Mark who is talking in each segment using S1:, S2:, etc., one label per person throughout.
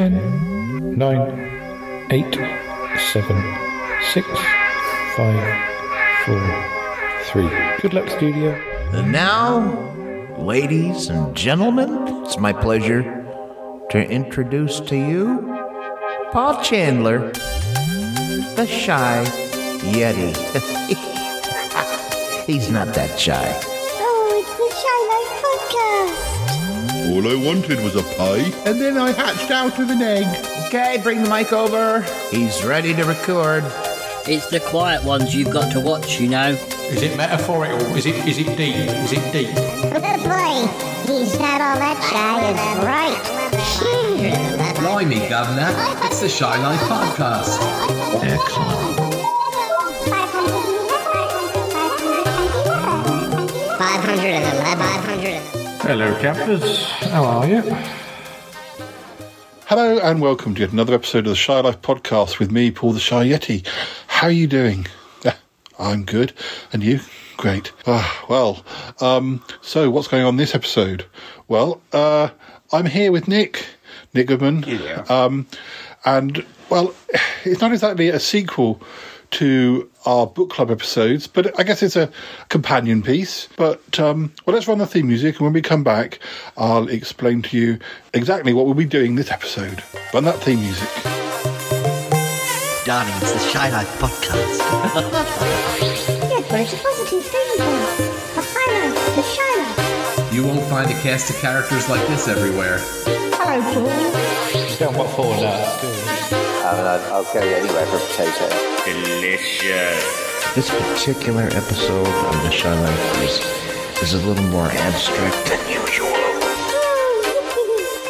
S1: 10, 9, 8, 7, 6, 5, 4, 3. Good luck, studio.
S2: And now, ladies and gentlemen, it's my pleasure to introduce to you Paul Chandler, the shy Yeti. He's not that shy.
S3: All I wanted was a pie, and then I hatched out of an egg.
S2: Okay, bring the mic over. He's ready to record.
S4: It's the quiet ones you've got to watch, you know.
S5: Is it metaphorical? Is it is it deep? Is it deep?
S6: Oh boy, he's not all that shy, is right.
S7: Blimey, Governor. It's the Shy Life Podcast.
S2: Excellent.
S6: 511, 511.
S1: Hello, campers. How are you?
S3: Hello and welcome to yet another episode of the Shy Life podcast with me, Paul the Shy Yeti. How are you doing? I'm good. And you? Great. Ah, well, um, so what's going on this episode? Well, uh, I'm here with Nick, Nick Goodman. Yeah. Um, and, well, it's not exactly a sequel to our book club episodes, but I guess it's a companion piece. But um, well, let's run the theme music, and when we come back, I'll explain to you exactly what we'll be doing this episode. Run that theme music.
S8: Darling, it's the Shy Life Podcast.
S6: Good, but it's a positive thing, Paul. A highlight, the Shy Life.
S7: You won't find a cast of characters like this everywhere.
S6: Hello, Paul.
S1: You don't want four nuts, do you?
S9: I mean, I'd, I'll go anywhere for a potato.
S2: This particular episode of The Shy Life is, is a little more abstract than usual.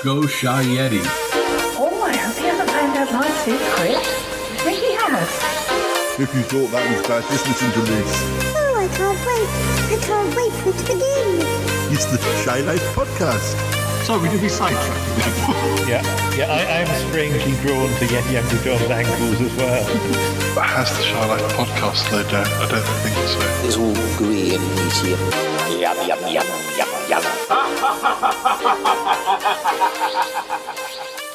S7: Go Shy Yeti.
S10: Oh, I hope he hasn't found out my secret. I think he has.
S3: If you thought that was bad, just listen to this.
S6: Oh, I can't wait. I can't wait for it to begin.
S3: It's the Shy Life podcast.
S5: So we do be sidetracked.
S1: Yeah, yeah. I, I'm strangely drawn to Yeti Uncle John's ankles as well.
S3: But has the Shy Life podcast slowed down? I don't think so.
S9: It's all gooey and meaty and yum, yum, yum, yum, yum.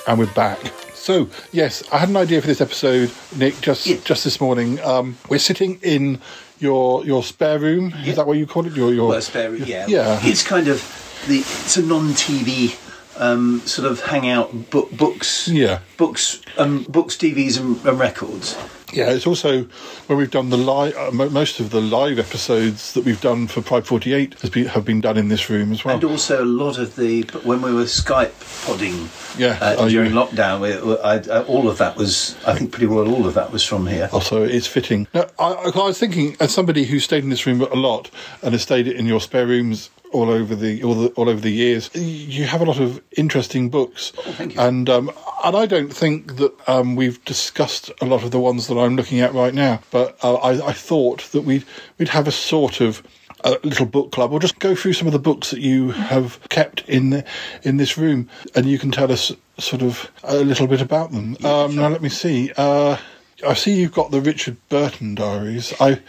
S3: and we're back. So yes, I had an idea for this episode, Nick. Just just this morning, um, we're sitting in your your spare room. Is that what you call it? Your your
S11: Well, spare room, yeah.
S3: yeah.
S11: It's kind of the it's a non-TV um, sort of hangout book books.
S3: Yeah.
S11: Books, um, books, TVs, and, and records.
S3: Yeah, it's also when we've done the live. Uh, most of the live episodes that we've done for Pride Forty Eight has been have been done in this room as well.
S11: And also a lot of the when we were Skype podding
S3: Yeah,
S11: uh,
S3: oh,
S11: during lockdown, we, I, uh, all of that was I think pretty well all of that was from here.
S3: Also, it's fitting. Now, I, I was thinking, as somebody who stayed in this room a lot and has stayed in your spare rooms all over the all, the, all over the years, you have a lot of interesting books.
S11: Oh, thank you.
S3: And um, and I don't think that um, we've discussed a lot of the ones that I'm looking at right now. But uh, I, I thought that we'd we'd have a sort of a little book club, or just go through some of the books that you have kept in the, in this room, and you can tell us sort of a little bit about them. um, Now, let me see. Uh, I see you've got the Richard Burton diaries. I,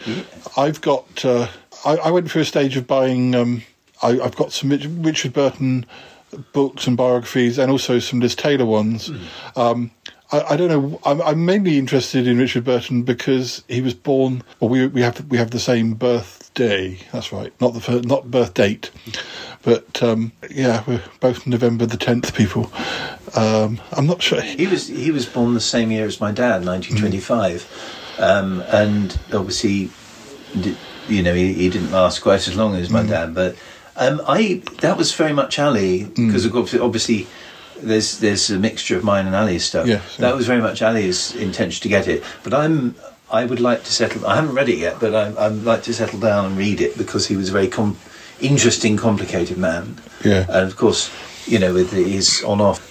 S3: I've got. Uh, I, I went through a stage of buying. Um, I, I've got some Richard Burton books and biographies, and also some Liz Taylor ones. Um, I, I don't know. I'm, I'm mainly interested in Richard Burton because he was born. Well, we we have we have the same birthday. That's right. Not the fir- not birth date, but um, yeah, we're both November the tenth people. Um, I'm not sure.
S11: He was he was born the same year as my dad, 1925, um, and obviously, d- you know, he, he didn't last quite as long as my dad. But um, I that was very much Ali because obviously. There's there's a mixture of mine and Ali's stuff.
S3: Yes,
S11: that
S3: yeah.
S11: was very much Ali's intention to get it. But I'm I would like to settle. I haven't read it yet, but I, I'd like to settle down and read it because he was a very com- interesting, complicated man.
S3: Yeah.
S11: And of course, you know, with his on-off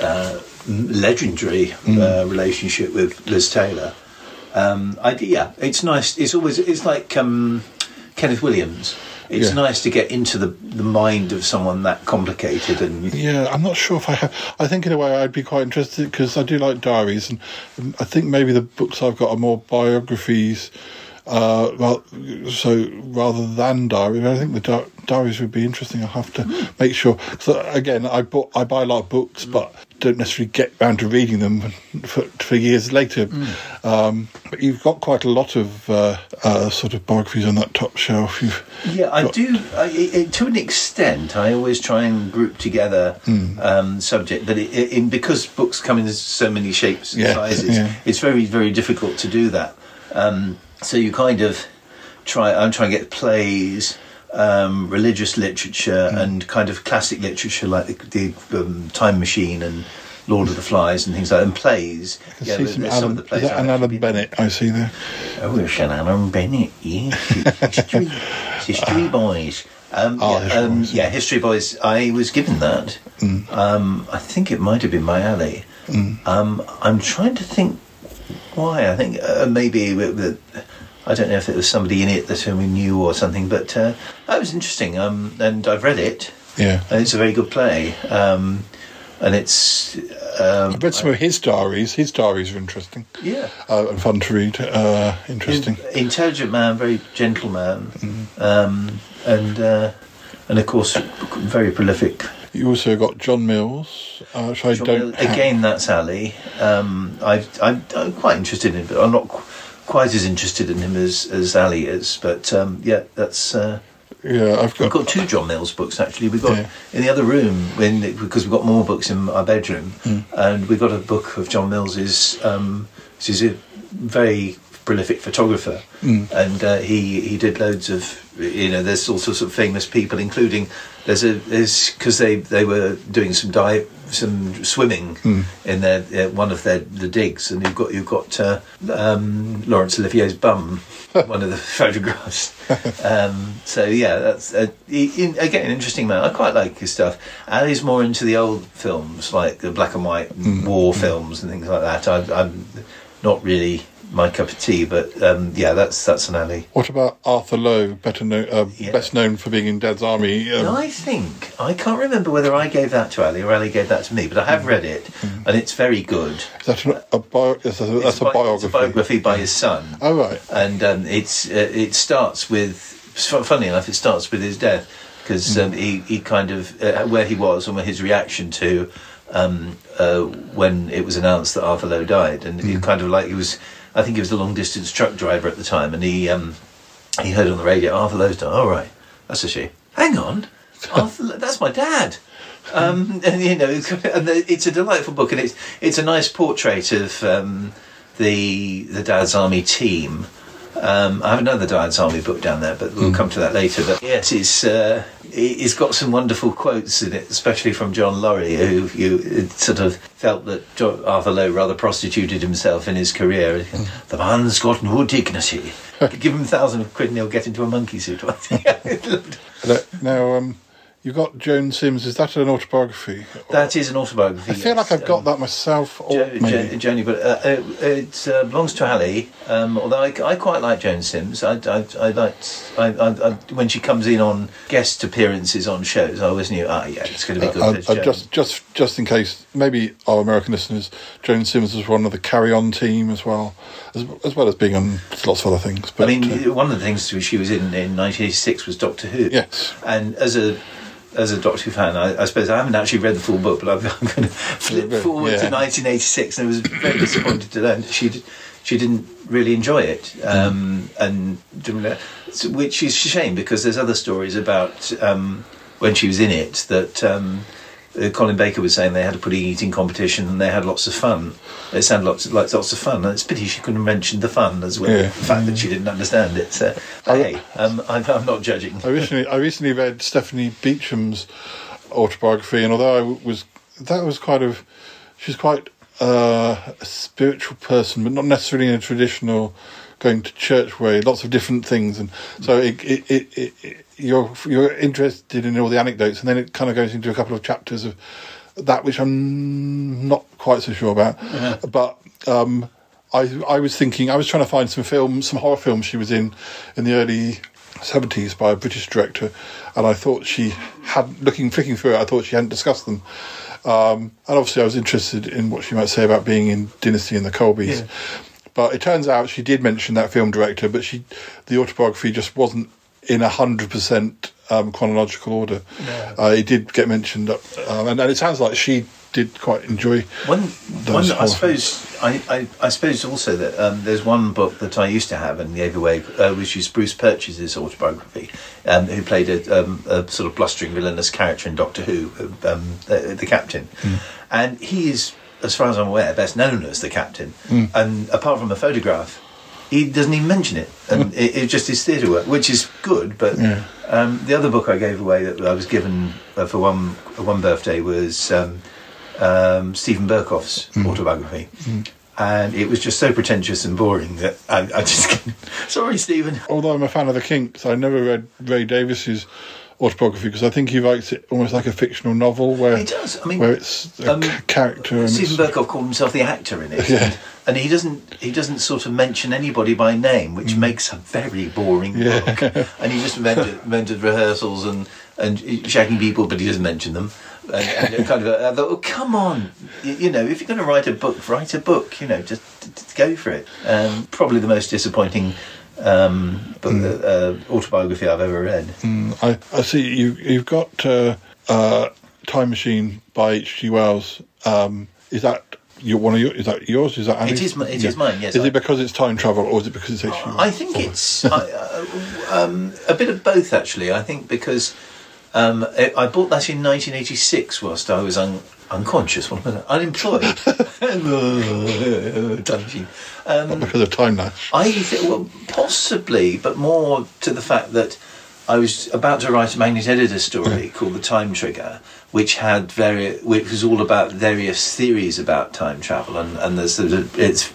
S11: uh, legendary uh, relationship with Liz Taylor. Um, I, yeah, it's nice. It's always it's like um, Kenneth Williams. It's
S3: Yeah.
S11: nice to get into the the mind of someone that complicated and
S3: Yeah, I'm not sure if I have. I think in a way I'd be quite interested because I do like diaries, and um, I think maybe the books I've got are more biographies Uh, well, so rather than diaries, I think the di- diaries would be interesting. I'll have to make sure. So again, I bought, I buy a lot of books, but don't necessarily get round to reading them for, for years later. Um, but you've got quite a lot of uh, uh, sort of biographies on that top shelf. You've
S11: Yeah, I
S3: got-
S11: do. I, it, to an extent, I always try and group together
S3: Hmm.
S11: um, subject, but it, it, in, because books come in so many shapes and
S3: Yeah,
S11: sizes,
S3: yeah.
S11: it's very, very difficult to do that. Um, so you kind of try. I'm trying to get plays. Um, religious literature
S3: Hmm.
S11: and kind of classic literature like the, the um, Time Machine and Lord of the Flies and things like that, and plays. Yeah,
S3: see some Alan,
S11: of the
S3: is that an Alan Bennett I see there?
S11: Oh, it's an Alan Bennett, yeah. History, History Boys. Um,
S3: Oh,
S11: yeah,
S3: History
S11: um,
S3: Boys,
S11: yeah, History Boys. I was given that. Um, I think it might have been my alley. Um, I'm trying to think why. I think uh, maybe the, I don't know if it was somebody in it that we knew or something, but uh, that was interesting. Um, and I've read it,
S3: Yeah.
S11: and it's a very good play. Um, and it's um,
S3: I've read some of his diaries. His diaries are interesting
S11: yeah.
S3: uh, and fun to read. Uh, interesting.
S11: In- intelligent man, very gentle man,
S3: Mm-hmm.
S11: um, and uh, and of course very prolific.
S3: You also got John Mills, uh, which I
S11: John
S3: don't.
S11: Mill- again, that's Ali. Um, I, I'm, I'm quite interested in him, but I'm not qu- quite as interested in him as, as Ali is. But um, yeah, that's. Uh,
S3: Yeah, I've got.
S11: We've
S3: got.
S11: two John Mills books actually. We've got
S3: Yeah.
S11: in the other room when because we've got more books in our bedroom,
S3: Hmm.
S11: and we've got a book of John Mills's. Um, is a very prolific photographer,
S3: Hmm.
S11: and uh, he he did loads of you know. There's all sorts of famous people, including there's a there's because they they were doing some dive some swimming
S3: Hmm.
S11: in their uh, one of their the digs, and you've got you've got uh, um, Laurence Olivier's bum, one of the photographs. um, so yeah, that's uh, he, in, again interesting man. I quite like his stuff. Ali's more into the old films, like the black and white war films and things like that. I, I'm not really my cup of tea, but um, yeah, that's that's an Ali.
S3: What about Arthur Lowe, better known, uh,
S11: Yeah.
S3: best known for being in Dad's Army? Um,
S11: I think I can't remember whether I gave that to Ali or Ali gave that to me, but I have read it and it's very good.
S3: Is that an, a bio, that's a, that's a
S11: bi-
S3: biography?
S11: It's a biography by his son.
S3: Oh right.
S11: and um, it's uh, it starts with funny enough it starts with his death because um, he he kind of uh, where he was and his reaction to um, uh, when it was announced that Arthur Lowe died and he kind of like he was I think he was a long distance truck driver at the time and he um, he heard on the radio Arthur Lowe's died all right that's a shame hang on Arthur, that's my dad um, and you know, it's, and the, it's a delightful book, and it's it's a nice portrait of um, the the Dad's Army team. Um, I have another Dad's Army book down there, but we'll come to that later. But yes, it's uh, it- it's got some wonderful quotes in it, especially from John Laurie, who you sort of felt that Arthur Lowe rather prostituted himself in his career. The man's got no dignity. Give him a thousand quid and he'll get into a monkey suit.
S3: Now- Now, um, you got Joan Sims. Is that an autobiography?
S11: that is an autobiography.
S3: I feel
S11: yes.
S3: like I've got
S11: Um,
S3: that myself.
S11: Jo-. Jo- Joni, but uh, uh, it uh, belongs to Ali. Um, although I, I quite like Joan Sims. I, I, I liked I, I, I, when she comes in on guest appearances on shows. I always knew, ah, yeah, it's going to be good.
S3: Uh, uh, just, just, just in case, maybe our American listeners, Joan Sims was one of the Carry On team as well, as, as well as being on lots of other things. But
S11: I mean,
S3: uh,
S11: one of the things she was in in 1986 was Doctor Who.
S3: Yes.
S11: And as a as a Doctor Who fan, I, I suppose I haven't actually read the full book, but I'm, I'm going to flip forward
S3: yeah.
S11: to 1986, and I was very disappointed to learn that she she didn't really enjoy it, um, and which is a shame because there's other stories about um, when she was in it that. Um, uh, Colin Baker was saying they had a pudding eating competition and they had lots of fun. It sounded lots like lots of fun. And it's a pity she couldn't mention the fun as well.
S3: Yeah.
S11: The fact that she didn't understand it. So, but hey, um, I'm, I'm not judging.
S3: I recently, I recently read Stephanie Beacham's autobiography, and although I w- was, that was kind of, she's quite uh, a spiritual person, but not necessarily in a traditional going to church way. Lots of different things, and so it, it, it, it, it, you're you're interested in all the anecdotes, and then it kind of goes into a couple of chapters of that which I'm not quite so sure about, but. Um, I, I was thinking I was trying to find some films, some horror films she was in in the early seventies by a British director, and I thought she had looking flicking through it. I thought she hadn't discussed them, um, and obviously I was interested in what she might say about being in Dynasty and the Colbys. But it turns out she did mention that film director, but she the autobiography just wasn't in a hundred percent um, chronological order. Uh, it did get mentioned, uh, um, and, and it sounds like she did quite enjoy.
S11: One, one I suppose, I, I, I suppose also that um, there's one book that I used to have and gave away, uh, which is Bruce Purchase's autobiography, um, who played a, um, a sort of blustering villainous character in Doctor Who, um, the, the captain, and he is, as far as I'm aware, best known as the captain.
S3: Mm.
S11: And apart from a photograph, he doesn't even mention it, and it, it just is theatre work, which is good. But
S3: Yeah.
S11: um, the other book I gave away that I was given uh, for one one birthday was um, um, Steven Berkoff's
S3: Mm.
S11: autobiography, and it was just so pretentious and boring that I, I just sorry, Steven.
S3: Although I'm a fan of the Kinks, I never read Ray Davies's autobiography because I think he writes it almost like a fictional novel where
S11: He does. I mean,
S3: where it's a
S11: um,
S3: character and
S11: Steven
S3: it's,
S11: Berkoff called himself the actor in it,
S3: Yeah.
S11: and he doesn't he doesn't sort of mention anybody by name, which makes a very boring
S3: Mm. Yeah.
S11: book. And he just mentioned, rehearsals and and shagging people, but he doesn't mention them. And, and kind of, I thought, oh, come on, you, you know, if you're going to write a book, write a book. You know, just, just go for it. Um, probably the most disappointing um, book, uh, autobiography I've ever read.
S3: Mm, I, I see you. You've got uh, uh, Time Machine by H.G. Wells. Um, is that your one of your? Is that yours? Is that Annie's?
S11: is mi- it is mine, yes,
S3: Is
S11: I-
S3: it because it's time travel, or is it because it's H.G. Wells?
S11: I think it's I, uh, um, a bit of both, actually. I think because um, I I bought that in 1986 whilst I was un- unconscious, what was it? unemployed. Machine. Um,
S3: because of Timelash.
S11: I th- well, possibly, but more to the fact that I was about to write a magnet editor story called The Time Trigger, which had very, which was all about various theories about time travel and and the sort of its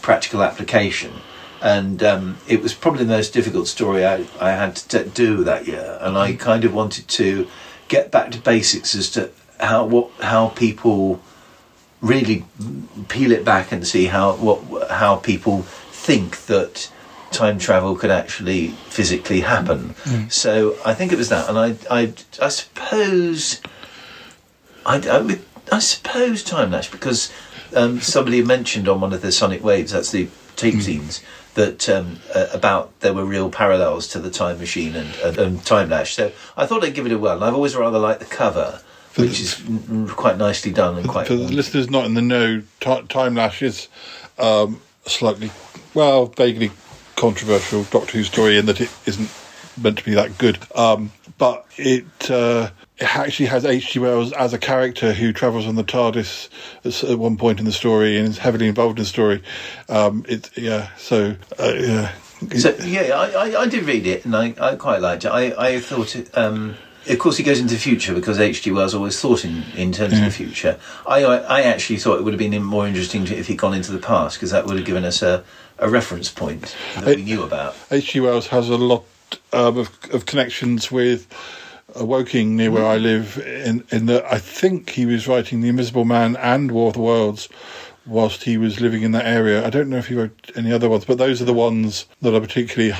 S11: practical application. And um, it was probably the most difficult story I, I had to t- do that year, and I kind of wanted to get back to basics as to how what how people really peel it back and see how what how people think that time travel could actually physically happen. So I think it was that, and I I, I suppose I, I, I suppose Timelash because um, somebody mentioned on one of the Sonic Waves that's the tape scenes that um, uh, about there were real parallels to the time machine and, and, and Timelash. So I thought I'd give it a whirl. And I've always rather liked the cover. Which is n- quite nicely done and quite
S3: For the listeners not in the know, ti Timelash is um, slightly, well, vaguely controversial Doctor Who story in that it isn't meant to be that good. Um, but it uh, it actually has H.G. Wells as a character who travels on the TARDIS at, one point in the story and is heavily involved in the story. Um, it yeah, so uh, yeah.
S11: So yeah, I, I, I did read it and I, I quite liked it. I, I thought it. Um, of course, he goes into the future because H.G. Wells always thought in, in terms of the future. I, I I actually thought it would have been more interesting to, if he'd gone into the past because that would have given us a, a reference point that we knew about.
S3: H.G. Wells has a lot um, of, of connections with Woking, near where I mm-hmm. live. In in that, I think he was writing The Invisible Man and War of the Worlds whilst he was living in that area. I don't know if he wrote any other ones, but those are the ones that are particularly.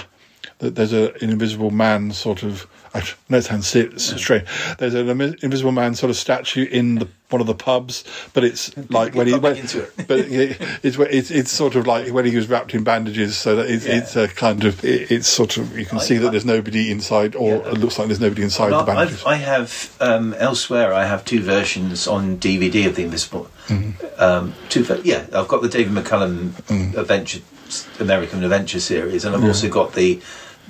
S3: That there's a, an Invisible Man sort of. I know it sounds strange. There's an Invisible Man sort of statue in the one of the pubs, but it's like when he
S11: Got
S3: went
S11: back into it.
S3: but it, it's it's it's sort of like when he was wrapped in bandages, so that it's,
S11: Yeah.
S3: it's a kind of it, it's sort of you can see that there's nobody inside, or it looks like there's nobody inside the bandages.
S11: I've, I have um, elsewhere. I have two versions on DVD of the Invisible. Um, two, yeah. I've got the David McCallum Adventure American Adventure series, and I've
S3: Yeah.
S11: also got the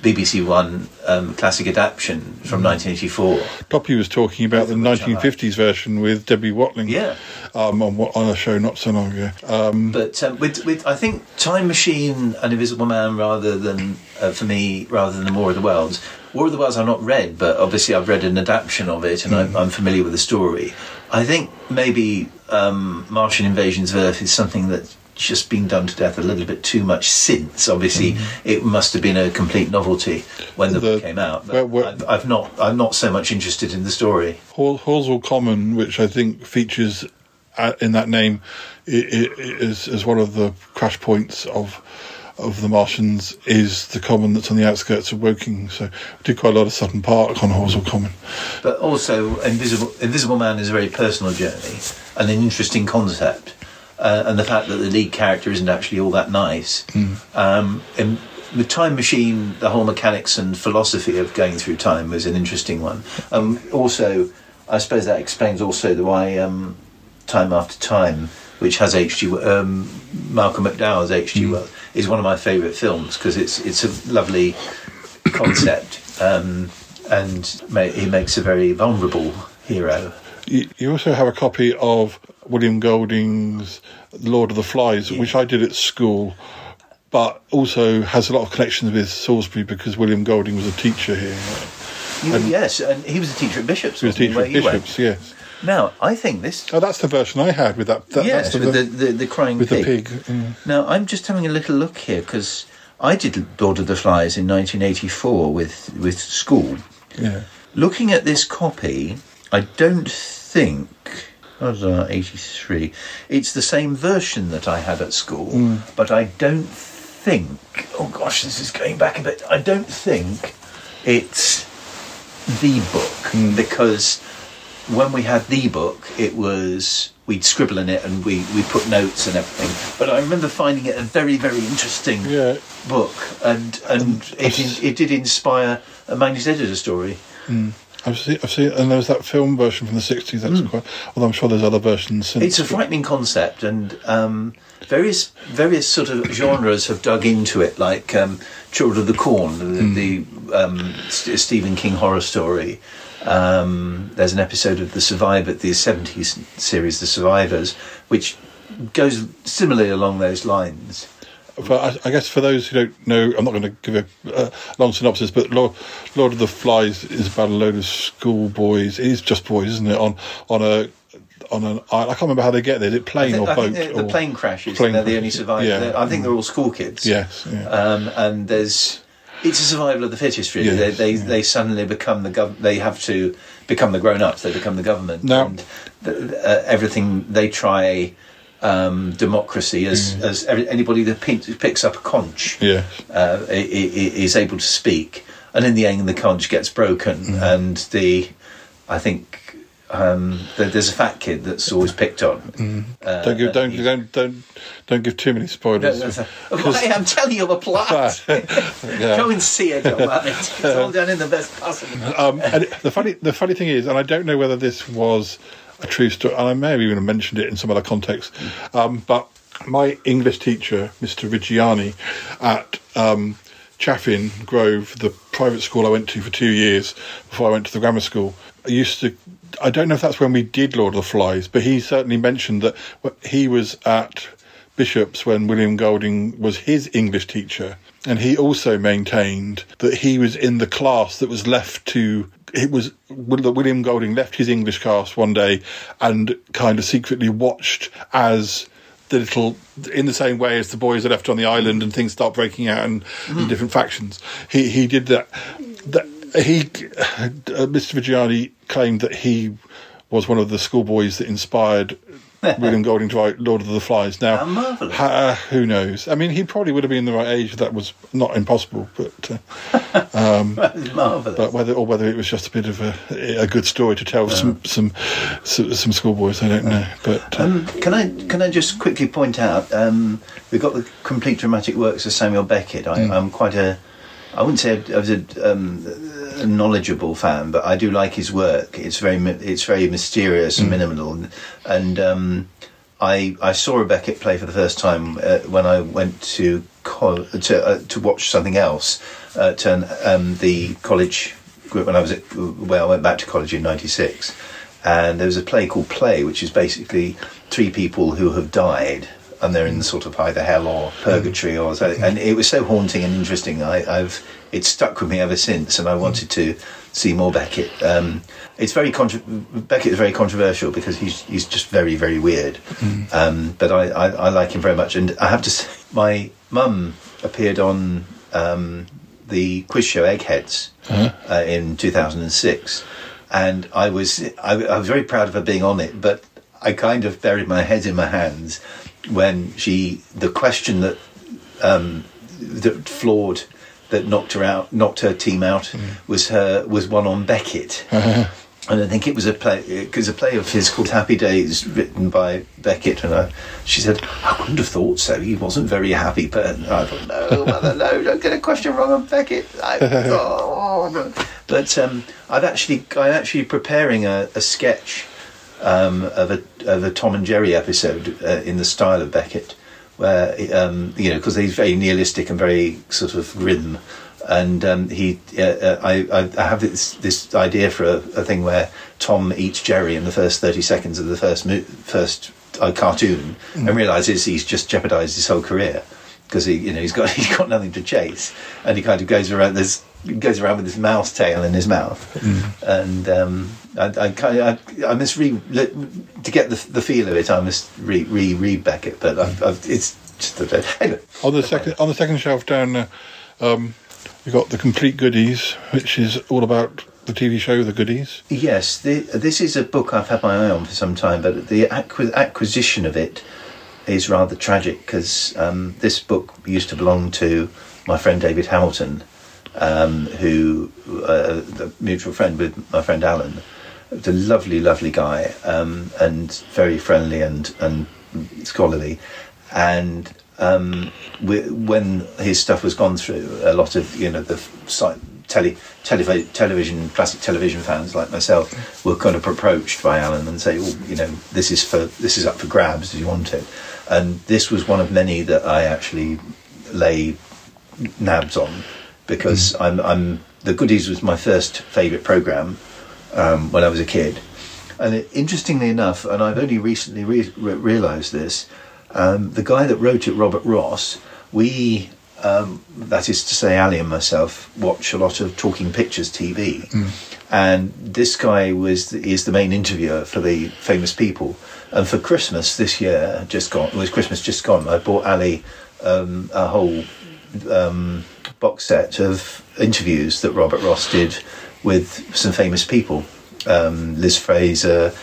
S11: BBC One um, classic adaptation from 1984.
S3: Poppy was talking about the 1950s version with Debbie Watling,
S11: Yeah.
S3: um, on on a show not so long ago. Um,
S11: But um, with, with, I think Time Machine and Invisible Man, rather than uh, for me, rather than the War of the Worlds. War of the Worlds I've not read, but obviously I've read an adaptation of it, and I'm, I'm familiar with the story. I think maybe um, Martian Invasions of Earth is something that's just been done to death a little bit too much since. Obviously, it must have been a complete novelty when the, book came out. But
S3: well, well-
S11: I've, I've not, I'm not so much interested in the story.
S3: Horsell Common, which I think features uh, in that name, i- i- is is one of the crash points of of the Martians. Is the common that's on the outskirts of Woking. So we did quite a lot of Sutton Park on Horsell Common.
S11: but also Invisible Invisible Man is a very personal journey and an interesting concept. Uh, and the fact that the lead character isn't actually all that nice. Um, and the time machine, the whole mechanics and philosophy of going through time was an interesting one. Um, also, I suppose that explains also the why um, Time After Time, which has H.G. Um, Malcolm McDowell's H.G. Wells, is one of my favourite films because it's it's a lovely concept, um, and ma- he makes a very vulnerable hero.
S3: You, you also have a copy of William Golding's Lord of the Flies, which I did at school, but also has a lot of connections with Salisbury because William Golding was a teacher here.
S11: You-
S3: And-
S11: yes, and he was a teacher at Bishop's.
S3: He was a teacher at? Bishops, yes.
S11: Now, I think this.
S3: Oh, that's the version I had with that. that
S11: yes,
S3: that's
S11: with the, the, the crying
S3: with
S11: pig.
S3: the pig.
S11: Now, I'm just having a little look here because I did Lord of the Flies in 1984 with, with school.
S3: Yeah.
S11: Looking at this copy, I don't think. What was 83? It's the same version that I had at school,
S3: Mm.
S11: but I don't think. Oh gosh, this is going back a bit. I don't think it's the book because when we had the book, it was we'd scribble in it and we we put notes and everything. But I remember finding it a very very interesting
S3: Yeah.
S11: book, and and it it did inspire a Magnus Editor story.
S3: Mm. I've seen, I've seen, and there was that film version from the sixties. That's quite. Although I'm sure there's other versions since.
S11: It's a frightening concept, and um, various various sort of genres have dug into it, like um, Children of the Corn, the, the um, St- Stephen King horror story. Um, there's an episode of the Survivor, the '70s series, The Survivors, which goes similarly along those lines.
S3: But I, I guess for those who don't know, I'm not going to give a uh, long synopsis. But Lord, Lord of the Flies is about a load of schoolboys. It is just boys, isn't it? On on a on an island. I can't remember how they get there. Is it plane
S11: think,
S3: or
S11: I
S3: boat?
S11: the, the plane crashes,
S3: plane
S11: they're the only survivors.
S3: Yeah.
S11: They're- I think they're all school kids.
S3: Yes. Yeah.
S11: um, and there's it's a survival of the fittest. Really,
S3: Yes,
S11: they they,
S3: yeah.
S11: they suddenly become the gov- They have to become the grown ups. They become the government.
S3: Now-
S11: and the, uh, everything they try. Um, democracy as
S3: Mm.
S11: as anybody that picks up a conch
S3: Yes.
S11: uh, is able to speak, and in the end the conch gets broken,
S3: Mm.
S11: and the I think um, there's a fat kid that's always picked on. Uh,
S3: don't give don't, don't don't don't give too many
S11: no,
S3: spoilers.
S11: no, no. Why, I'm telling you the plot.
S3: Yeah.
S11: Go and see it, it. It's all done in the best possible.
S3: um, and the funny the funny thing is, and I don't know whether this was a true story, and I may have even mentioned it in some other context, um, but my English teacher, Mr. Reggiani, at um, Chafyn Grove, the private school I went to for two years before I went to the grammar school, I used to. I don't know if that's when we did Lord of the Flies, but he certainly mentioned that he was at Bishop's when William Golding was his English teacher, and he also maintained that he was in the class that was left to. It was that William Golding left his English class one day and kind of secretly watched as the little, in the same way as the boys are left on the island and things start breaking out and, and different factions. He he did that. That he, uh, Mr. Vigiani claimed that he was one of the schoolboys that inspired William Golding to write Lord of the Flies. Now, ha- who knows? I mean, he probably would have been the right age. That was not impossible, but uh, um,
S11: Marvellous.
S3: but whether or whether it was just a bit of a, a good story to tell some some some, some schoolboys, I don't know. But uh,
S11: Um, can I can I just quickly point out um, we've got the complete dramatic works of Samuel Beckett. I,
S3: Mm.
S11: I'm quite a I wouldn't say I was a, um, a knowledgeable fan, but I do like his work. It's very it's very mysterious and minimal, and, and um, I I saw a Beckett play for the first time uh, when I went to col- to uh, to watch something else uh, um, the college group when I was at well I went back to college in '96, and there was a play called Play, which is basically three people who have died. And they're in sort of either hell or purgatory, or so, and it was so haunting and interesting. I, I've it's stuck with me ever since, and I wanted to see more Beckett. Um, it's very contro- Beckett is very controversial because he's he's just very very weird. Um, but I, I, I like him very much, and I have to say, my mum appeared on um, the quiz show Eggheads uh, in 2006, and I was I, I was very proud of her being on it, but I kind of buried my head in my hands when she the question that um, that floored that knocked her out knocked her team out was her was one on Beckett and I think it was a play because a play of his called Happy Days, written by Beckett. And I, she said, "I wouldn't have thought so. He wasn't very happy." But I thought, "No, mother, no, don't get a question wrong on Beckett." I, oh, no. But um, I've actually, I'm actually preparing a, a sketch um, of a of a Tom and Jerry episode uh, in the style of Beckett, where um, you know because he's very nihilistic and very sort of grim and um, he, uh, uh, I, I have this this idea for a, a, thing where Tom eats Jerry in the first thirty seconds of the first mo- first uh, cartoon, mm. and realizes he's just jeopardized his whole career because he, you know, he's got he's got nothing to chase, and he kind of goes around this goes around with his mouse tail in his mouth, mm. and um, I, I I, I must re to get the the feel of it. I must re re read Beckett, but I've, I've, it's just a, anyway.
S3: On the second on the second shelf down. Uh, um, We've got the complete goodies, which is all about the TV show The Goodies.
S11: Yes, the, this is a book I've had my eye on for some time, but the acqu- acquisition of it is rather tragic because um, this book used to belong to my friend David Hamilton, um, who uh, the mutual friend with my friend Alan. The lovely, lovely guy, um, and very friendly and and scholarly, and um, when his stuff was gone through, a lot of you know the tele, tele, television classic television fans like myself were kind of approached by Alan and say, "Oh, you know, this is for this is up for grabs. Do you want it?" And this was one of many that I actually lay nabs on because mm. I'm, I'm the goodies was my first favourite program um, when I was a kid. And it, interestingly enough, and I've only recently re- realised this, um, the guy that wrote it, Robert Ross, we, um, that is to say, Ali and myself, watch a lot of Talking Pictures TV. Mm. And this guy was is the main interviewer for the famous people. And for Christmas this year, just gone, was Christmas just gone, I bought Ali um, a whole um, box set of interviews that Robert Ross did with some famous people. Um, Liz Fraser,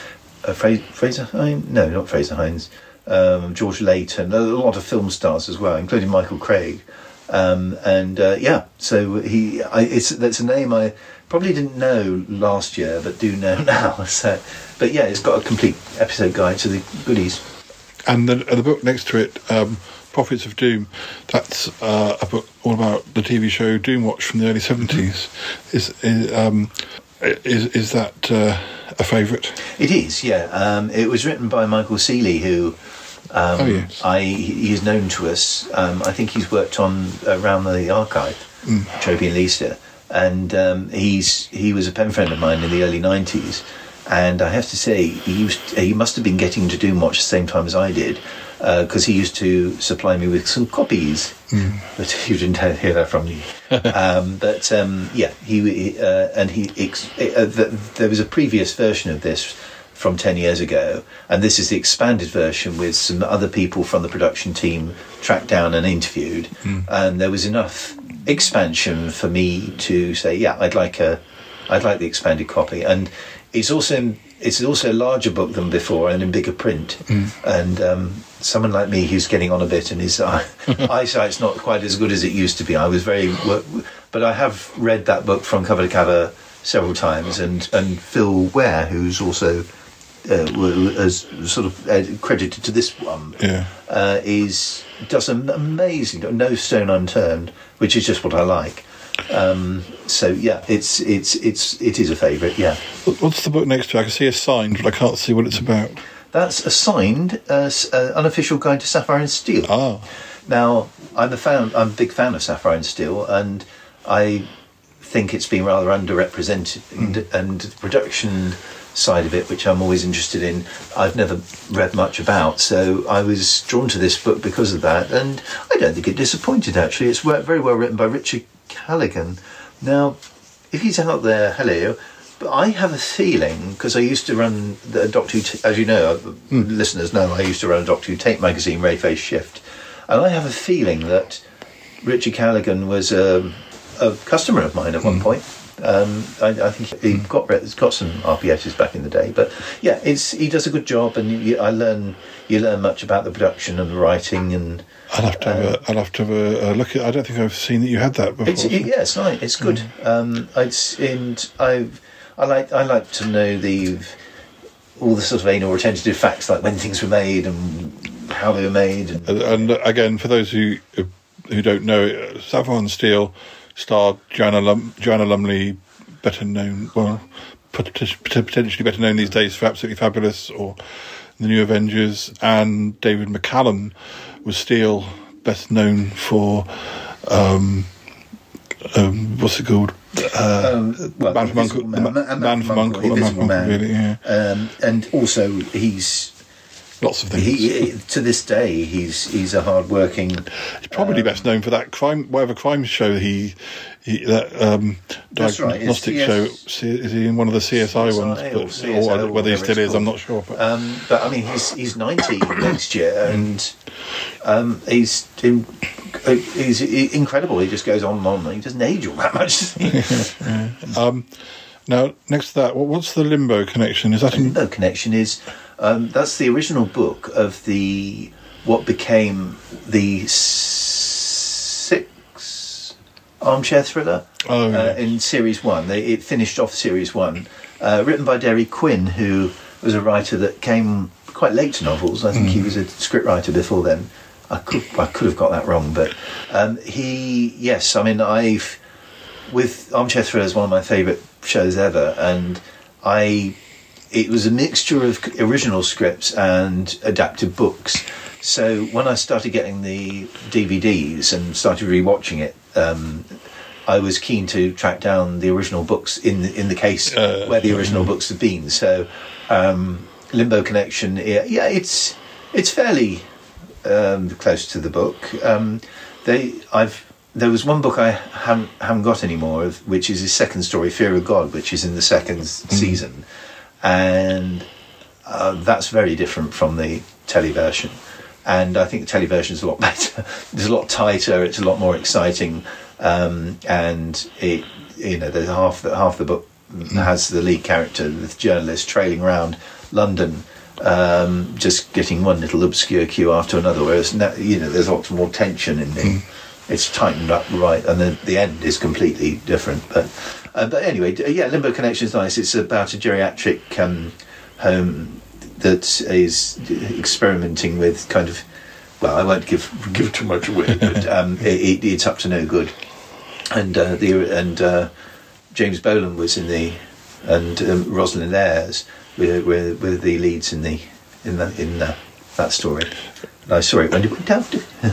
S11: uh, Fra- Frazer Hines? No, not Frazer Hines um, George Layton, a lot of film stars as well, including Michael Craig. Um, and uh, yeah, so he, I, it's that's a name I probably didn't know last year, but do know now. So, but yeah, it's got a complete episode guide to the goodies.
S3: And the, the book next to it, um, Prophets of Doom, that's uh, a book all about the TV show Doomwatch from the early 70s. Mm-hmm. Is, is, um, is, is that uh, a favourite?
S11: It is, yeah. Um, it was written by Michael Seely, who um, oh, yes. I, he's known to us. Um, I think he's worked on around the archive, mm. And Leicester, and um, he's he was a pen friend of mine in the early nineties. And I have to say, he used he must have been getting to Doomwatch the same time as I did, because uh, he used to supply me with some copies. Mm. But you didn't hear that from me. um, but um, yeah, he uh, and he ex- uh, the, there was a previous version of this from 10 years ago. And this is the expanded version with some other people from the production team tracked down and interviewed. Mm. And there was enough expansion for me to say, yeah, I'd like a, I'd like the expanded copy. And it's also, it's also a larger book than before and in bigger print. Mm. And, um, someone like me who's getting on a bit and his eye, eyesight's not quite as good as it used to be. I was very, but I have read that book from cover to cover several times, and and Phil Ware, who's also uh, as sort of uh, credited to this one,
S3: yeah.
S11: uh, is does an amazing, no stone unturned, which is just what I like. Um, so yeah, it's it's it's it is a favourite. Yeah.
S3: What's the book next to? I can see a signed, but I can't see what it's about.
S11: That's a signed, uh, uh, unofficial guide to Sapphire and Steel.
S3: Oh.
S11: Now I'm a fan. I'm a big fan of Sapphire and Steel, and I think it's been rather underrepresented, mm. and, and production side of it, which I'm always interested in, I've never read much about. So I was drawn to this book because of that, and I don't think it disappointed actually. It's very well written by Richard Callaghan. Now, if he's out there, hello. But I have a feeling because I used to run the Doctor Who, as you know, mm. listeners know, I used to run a Doctor Who tape magazine, Rayface Shift, and I have a feeling that Richard Callaghan was a, a customer of mine at mm. one hmm. point. Um, I, I, think he mm. got got some RPSs back in the day, but yeah, it's he does a good job, and you, I learn you learn much about the production and the writing and.
S3: I'll have to have, uh, I'll have to have a, a look at. I don't think I've seen that you had that before.
S11: It's, yeah, it's nice. It's good. Mm. Um, it's and I've I like I like to know the all the sort of anal retentive facts, like when things were made and how they were made. And,
S3: And, and again, for those who who don't know, Sapphire and Steel starred Joanna, Lum, Joanna Lumley, better known, well, potentially better known these days for Absolutely Fabulous or The New Avengers, and David McCallum was Steel, best known for. Um, um, what's it called? Uh,
S11: um, well,
S3: Man from Uncle-
S11: Man,
S3: Ma-
S11: Man
S3: Man
S11: from
S3: from
S11: Uncle,
S3: Uncle,
S11: Invisible
S3: Man from
S11: Man.
S3: Uncle, really, yeah.
S11: um, and also he's
S3: Lots of things.
S11: he to this day he's he's a hard working.
S3: He's probably best known for that crime, whatever crime show he, he that um,
S11: That's right,
S3: diagnostic show. C- Is he in one of the CSI, ones?
S11: CSI
S3: But,
S11: or
S3: or whether he still is, I'm not sure. But
S11: Um, but I mean, he's he's ninety next year, and um, he's in, he's incredible. He just goes on and on. He doesn't age all that much. he?
S3: um, now next to that, what's the Limbo connection? Is that in,
S11: Limbo Connection is um, that's the original book of the what became the six armchair thriller
S3: Oh,
S11: uh, in series one. They, it finished off series one, uh, written by Derry Quinn, who was a writer that came quite late to novels. I think he was a scriptwriter before then. I could I could have got that wrong, but um, he yes, I mean I've with Armchair Thriller is one of my favourite shows ever, and I it was a mixture of original scripts and adapted books. So when I started getting the DVDs and started rewatching it, um, I was keen to track down the original books in the, in the case
S3: Uh,
S11: where the original books have been. So um, Limbo Connection, yeah, yeah, it's it's fairly um, close to the book. Um, they, I've there was one book I haven't haven't got anymore, of, which is his second story, Fear of God, which is in the second s- season, and uh, that's very different from the telly version. And I think the telly version is a lot better. it's a lot tighter. It's a lot more exciting, um, and it you know there's half the half the book has the lead character, the journalist, trailing around London, um, just getting one little obscure cue after another. Whereas now, you know there's lots more tension in the. It's tightened up right, and then the end is completely different. But uh, but anyway, yeah, Limbo Connection is nice. It's about a geriatric um, home that is experimenting with kind of. Well, I won't give give too much away, but um, it, it, it's up to no good. And uh, the and uh, James Bolam was in the and um, Rosalind Ayres were, were, were the leads in the in the, in uh, that story. And I saw it when you went out.
S3: uh,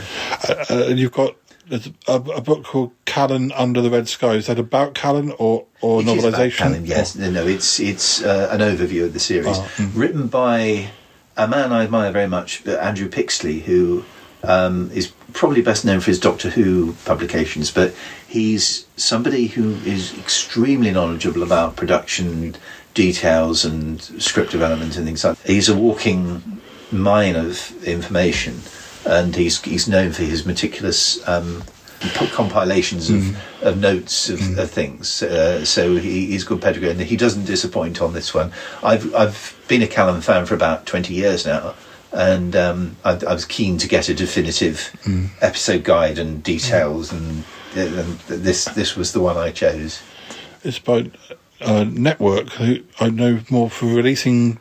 S3: uh, and you've got there's a, a book called Callan Under the Red Sky. Is that about Callan or or
S11: It is about
S3: novelization?
S11: Callan, yes, no, no, it's it's uh, an overview of the series,
S3: Oh, mm.
S11: written by a man I admire very much, uh, Andrew Pixley, who um, is probably best known for his Doctor Who publications, but he's somebody who is extremely knowledgeable about production details and script development and things like. that. He's a walking mine of information, and he's he's known for his meticulous. Um, compilations of, of notes of, of things. Uh, so he, he's good pedigree, and he doesn't disappoint on this one. I've I've been a Callan fan for about twenty years now, and um, I, I was keen to get a definitive episode guide and details, and, and this this was the one I chose.
S3: It's by uh, Network, who I know more for releasing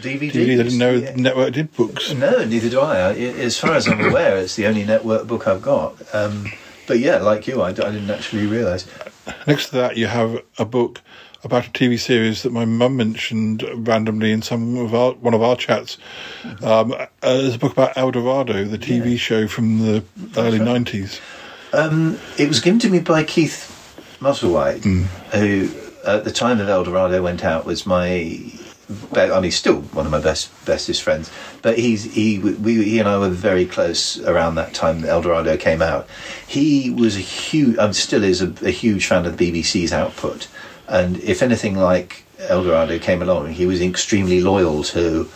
S11: DVDs.
S3: DVDs. I didn't know
S11: yeah.
S3: Network did books.
S11: No, neither do I. I. As far as I'm aware, it's the only network book I've got. Um, but yeah, like you, I didn't actually realise.
S3: Next to that, you have a book about a TV series that my mum mentioned randomly in some of our one of our chats. Um, uh, there's a book about El Dorado, the TV show from the early
S11: right.
S3: '90s.
S11: Um, it was given to me by Keith Musselwhite, who at the time of El Dorado went out was my. Be- I mean, still one of my best bestest friends. But he's he we he and I were very close around that time El Dorado came out. He was a huge, um, still is a, a huge fan of the BBC's output, and if anything like El Dorado came along, he was extremely loyal to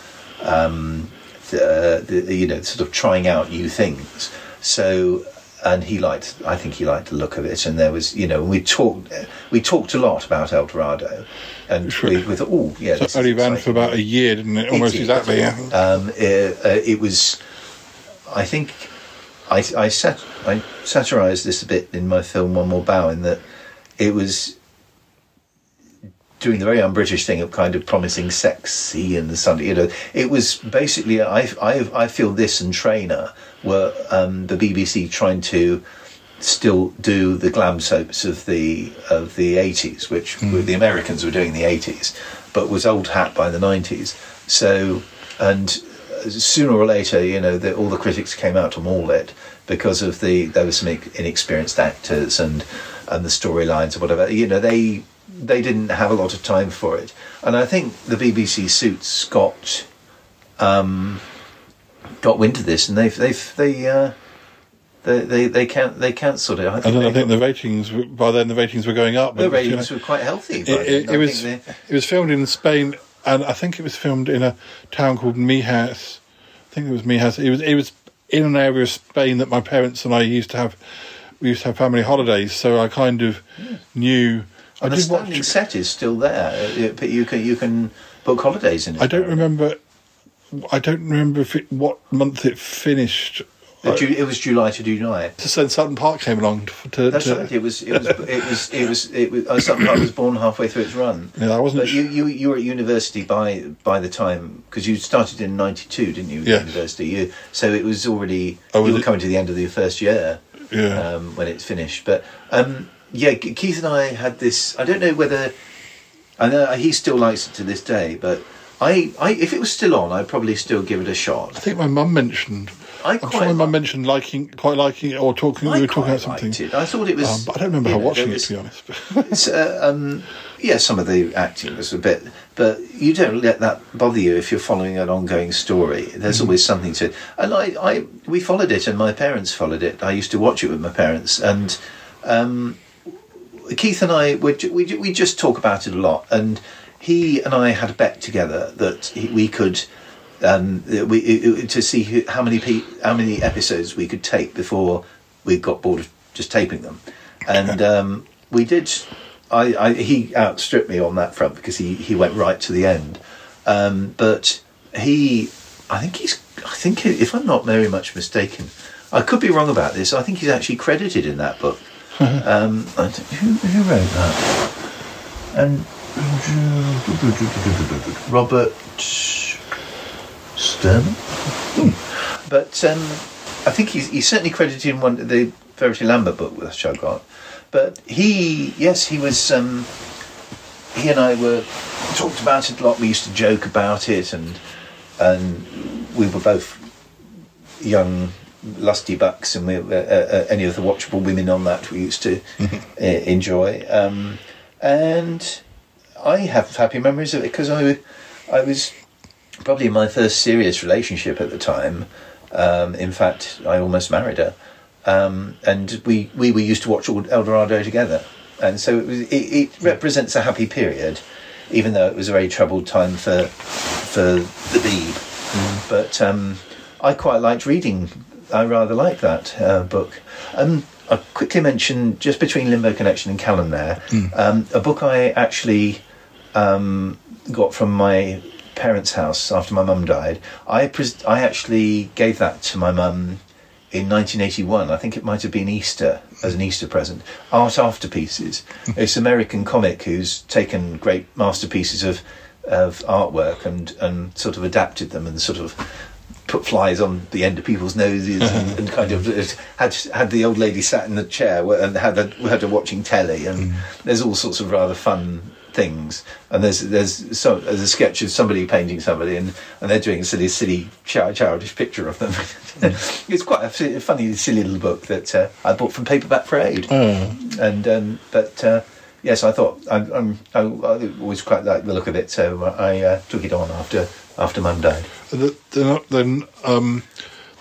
S11: um, the, the, you know, sort of trying out new things. So, and he liked, I think he liked the look of it. And there was, you know, we talked, we talked a lot about El Dorado, and
S3: Sure.
S11: we, we thought, oh, yeah,
S3: So only ran for about a year, didn't it? Almost
S11: It
S3: exactly. Yeah.
S11: Um, it, uh, it was, I think, I, I sat, I satirised this a bit in my film One More Bow, in that it was doing the very un-British thing of kind of promising sexy and the Sunday. You know, it was basically I I I feel this and Trainer were um, the BBC trying to still do the glam soaps of the of the 80s which the Americans were doing in the 80s but was old hat by the 90s so and sooner or later you know the, all the critics came out to maul it because of the there were some inexperienced actors and and the storylines or whatever you know they they didn't have a lot of time for it and I think the BBC suits got um got wind of this and they've they've they uh they they they can't they cancelled it. I
S3: And then I think the ratings were- by then the ratings were going up.
S11: The
S3: but, you know,
S11: ratings were quite healthy.
S3: It, it, it was
S11: they-
S3: it was filmed in Spain, and I think it was filmed in a town called Mijas. I think it was Mijas. It was it was in an area of Spain that my parents and I used to have. We used to have family holidays, so I kind of knew. I
S11: and the
S3: did watch.
S11: standing set is still there. But you can you can book holidays in it.
S3: I don't remember. I don't remember if it, what month it finished.
S11: Uh, Ju- It was July to July.
S3: So then Sutton Park came along to. to,
S11: That's
S3: to
S11: right. It was. It was. It was. It was. It was. Uh, Sutton Park was born halfway through its run.
S3: Yeah, I wasn't
S11: But you, you, you were at university by by the time because you started in '92, didn't you?
S3: Yes.
S11: University. You, so it was already.
S3: Oh, was
S11: you were
S3: it?
S11: coming to the end of your first year.
S3: Yeah.
S11: Um, when it's finished, but um, yeah, Keith and I had this. I don't know whether. I know he still likes it to this day, but I, I if it was still on, I'd probably still give it a shot.
S3: I think my mum mentioned.
S11: I
S3: I'm
S11: quite
S3: sure my mum mentioned liking, quite liking it, or talking.
S11: I
S3: we were talking about something.
S11: it. I thought it was.
S3: Um, but I don't remember her
S11: know,
S3: watching
S11: there
S3: it, to be honest.
S11: It's, uh, um, yeah, some of the acting was a bit, but you don't let that bother you if you're following an ongoing story. There's
S3: Mm-hmm.
S11: always something to, and I, I, we followed it, and my parents followed it. I used to watch it with my parents, and um, Keith and I, we, we, we just talk about it a lot, and he and I had a bet together that he, we could. Um, we to see who, how many pe- how many episodes we could tape before we got bored of just taping them, and um, we did. I, I he outstripped me on that front because he, he went right to the end, um, but he I think he's I think if I'm not very much mistaken, I could be wrong about this. I think he's actually credited in that book. um, who, who wrote that? And Robert Stern. But um, I think he's, he's certainly credited in one the Verity Lambert book, I got. But he, yes, he was. Um, he and I were talked about it a lot. We used to joke about it, and and we were both young, lusty bucks, and we, uh, uh, any of the watchable women on that we used to uh, enjoy. Um, and I have happy memories of it because I, I was probably in my first serious relationship at the time. Um, in fact, I almost married her, um, and we, we were used to watch all Eldorado together, and so it, was, it, it represents a happy period, even though it was a very troubled time for for the Beeb. But um, I quite liked reading. I rather like that uh, book. Um, I quickly mention just between Limbo Connection and Callan there, um, a book I actually um, got from my parents' house after my mum died. I pres- I actually gave that to my mum in 1981. I think it might have been Easter as an Easter present. Art After Pieces. it's an American comic who's taken great masterpieces of of artwork and and sort of adapted them and sort of put flies on the end of people's noses and, and kind of uh, had had the old lady sat in the chair and had her, had her watching telly and there's all sorts of rather fun things. And there's there's so there's a sketch of somebody painting somebody and, and they're doing a silly silly child, childish picture of them. It's quite a funny silly little book that uh, I bought from Paperback Parade and um, but uh, yes I thought I, I'm, I, I always quite liked the look of it so I uh, took it on after after mum died
S3: The- the- Then um,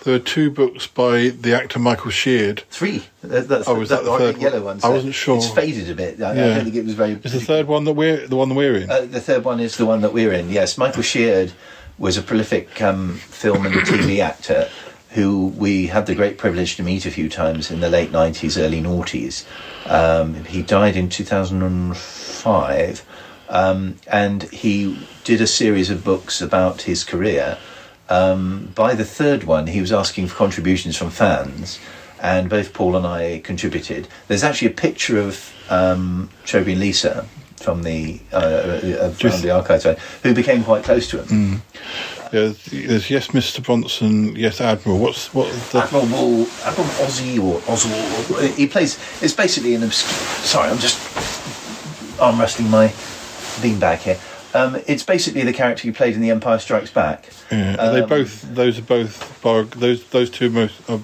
S3: there are two books by the actor Michael Sheard.
S11: Three. That- That's
S3: Oh, was that the third
S11: yellow one?
S3: I wasn't sure.
S11: It's faded a bit. I, I don't think it was very.
S3: Is the third one that we're the one that we're in?
S11: Uh, the third one is the one that we're in. Yes, Michael Sheard was a prolific um, film and TV actor who we had the great privilege to meet a few times in the late nineties, early noughties. Um, he died in two thousand and five, um, and he did a series of books about his career. Um, by the third one, he was asking for contributions from fans, and both Paul and I contributed. There's actually a picture of um, Chobi and Lisa from the uh, uh, from the archives, who became quite close to him.
S3: Mm. Yeah, there's yes, Mr. Bronson, yes, Admiral. What's what? The,
S11: Admiral Wall, Admiral Ozzy or Oswald. He plays. It's basically an obscure. Sorry, I'm just arm wrestling my beanbag here. Um, it's basically the character he played in The Empire Strikes Back.
S3: yeah, are they
S11: Um,
S3: both. Those are both. Biog- those those two most. Uh,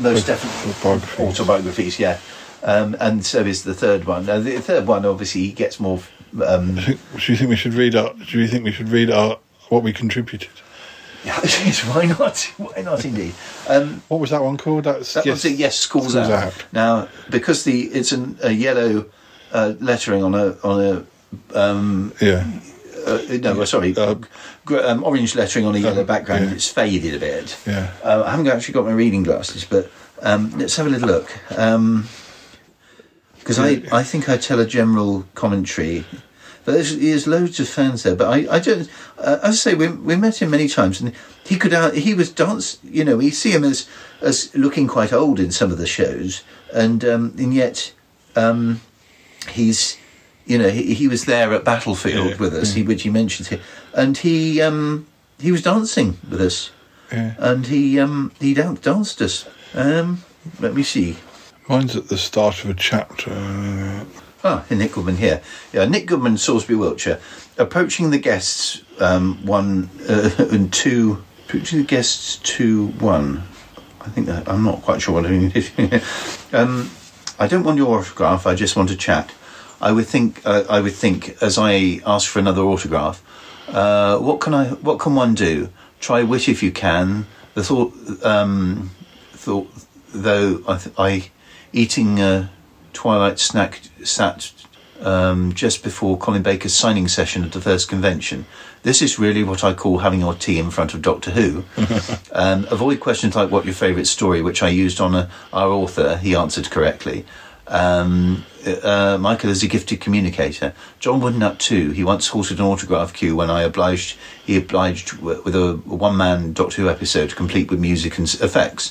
S11: definitely
S3: Autobiographies.
S11: autobiographies, yeah. Um, and so is the third one. Now, the third one, obviously, he gets more. Um,
S3: do you think we should read out? Do you think we should read out what we contributed?
S11: yes, why not? Why not, indeed? Um,
S3: What was that one called? That's
S11: that was. Yes, schools,
S3: Schools
S11: out.
S3: Out.
S11: Now, because the it's an, a yellow uh, lettering on a on a um,
S3: Yeah.
S11: uh, no, sorry, gr- um, orange lettering on a yellow background.
S3: yeah.
S11: It's faded a bit.
S3: Yeah.
S11: Uh, I haven't actually got my reading glasses, but um, let's have a little look. Because I, I think I tell a general commentary. But there's, there's loads of fans there. But I, I don't. Uh, as I say, we, we met him many times, and he could out. He was dance. You know, we see him as as looking quite old in some of the shows, and um, and yet um, he's you know he, he was there at Battlefield
S3: Yeah,
S11: with us,
S3: yeah.
S11: he, which he mentions here, and he um, he was dancing with us
S3: Yeah.
S11: and he um he dan- danced us. Um, let me see.
S3: Mine's at the start of a chapter.
S11: Ah, Nick Goodman here. Yeah, Nick Goodman, Salisbury, Wiltshire, approaching the guests um, one uh, and two. Approaching the guests two one. I think that I'm not quite sure what I mean. um, I don't want your autograph. I just want to chat. I would think. Uh, I would think as I ask for another autograph. Uh, what can I? What can one do? Try wit if you can. The thought. Um, thought though. I, th- I eating a twilight snack sat um, just before Colin Baker's signing session at the first convention. This is really what I call having your tea in front of Doctor Who. um, avoid questions like "What your favourite story?" which I used on a, our author. He answered correctly. Um, uh, Michael is a gifted communicator. John Woodnutt too. He once halted an autograph queue when I obliged. He obliged with a one-man Doctor Who episode, complete with music and effects.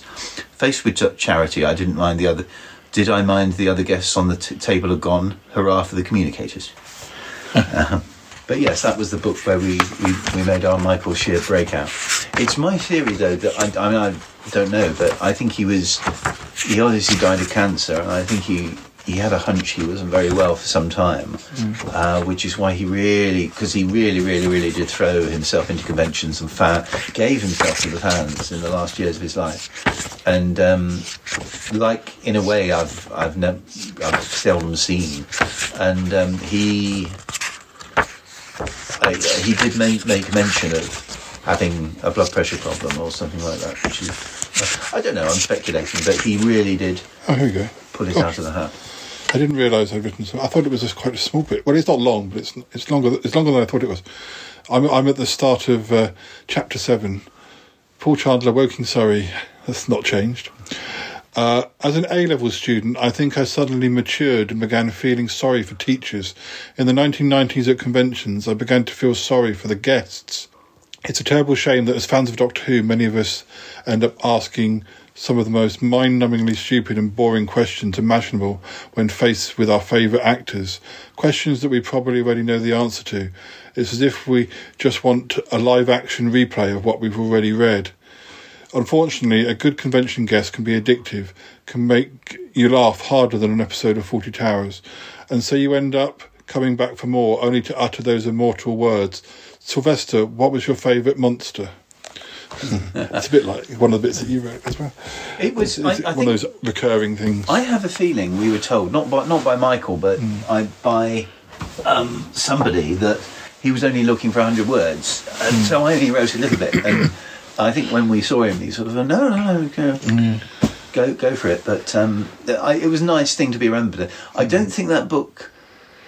S11: Faced with charity, I didn't mind the other. Did I mind the other guests on the t- table had gone? Hurrah for the communicators! Uh, but yes, that was the book where we, we, we made our Michael Sheard breakout. It's my theory, though, that I, I mean, I don't know, but I think he was, he obviously died of cancer, and I think he, he had a hunch he wasn't very well for some time, uh, which is why he really, because he really, really, really did throw himself into conventions and gave himself to the fans in the last years of his life. And um, like, in a way, I've, I've, nev- I've seldom seen. And um, he I, he did make, make mention of having a blood pressure problem or something like that, which is, I don't know, I'm speculating, but he really did
S3: oh, here we go.
S11: Pull
S3: Gosh.
S11: out of the hat.
S3: I didn't realise I'd written. So I thought it was just quite a small bit. Well, it's not long, but it's it's longer. It's longer than I thought it was. I'm I'm at the start of uh, chapter seven. Paul Chandler, Woking, Surrey. That's not changed. Uh, as an A level student, I think I suddenly matured and began feeling sorry for teachers. In the 1990s at conventions, I began to feel sorry for the guests. It's a terrible shame that as fans of Doctor Who, many of us end up asking some of the most mind numbingly stupid and boring questions imaginable when faced with our favourite actors. Questions that we probably already know the answer to. It's as if we just want a live action replay of what we've already read. Unfortunately, a good convention guest can be addictive, can make you laugh harder than an episode of Fawlty Towers, and so you end up coming back for more, only to utter those immortal words. Sylvester, what was your favourite monster? it's a bit like one of the bits that you wrote as well.
S11: It was
S3: It's, it's
S11: I
S3: one of those recurring things.
S11: I have a feeling we were told, not by, not by Michael, but I, by um, somebody, that he was only looking for 100 words. And so I only wrote a little bit. And I think when we saw him, he sort of, no, no, no, go, go, go for it. But um, I, it was a nice thing to be remembered. I don't think that book,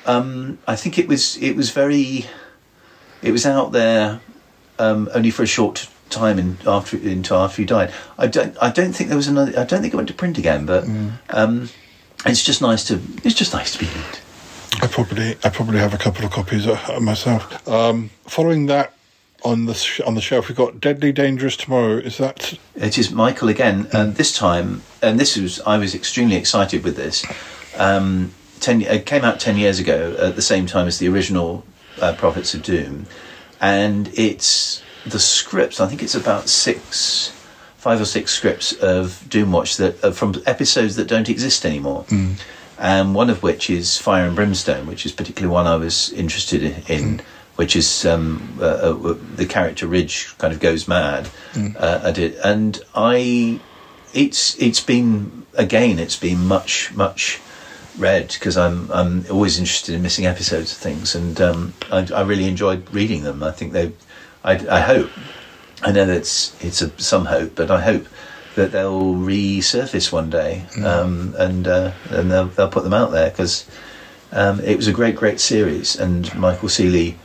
S11: um, I think it was, it was very, it was out there um, only for a short time in, after until after he died. I don't I don't think there was another. I don't think it went to print again. But um, it's just nice to it's just nice to be read.
S3: I probably I probably have a couple of copies uh, myself. Um, following that, on the sh- on the shelf, we've got Deadly Dangerous Tomorrow. Is that
S11: It is Michael again, and this time, and this was I was extremely excited with this. Um, ten. It came out ten years ago at the same time as the original uh, Prophets of Doom, and it's the scripts. I think it's about six, five or six scripts of Doomwatch that are from episodes that don't exist anymore. And one of which is Fire and Brimstone, which is particularly one I was interested in. in Which is um, uh, uh, the character Ridge kind of goes mad uh, at it, and I it's it's been again it's been much much read because I'm I'm always interested in missing episodes of things and um, I, I really enjoyed reading them. I think they I, I hope I know that's it's a, some hope, but I hope that they'll resurface one day um, and uh, and they'll, they'll put them out there because um, it was a great great series and Michael Seely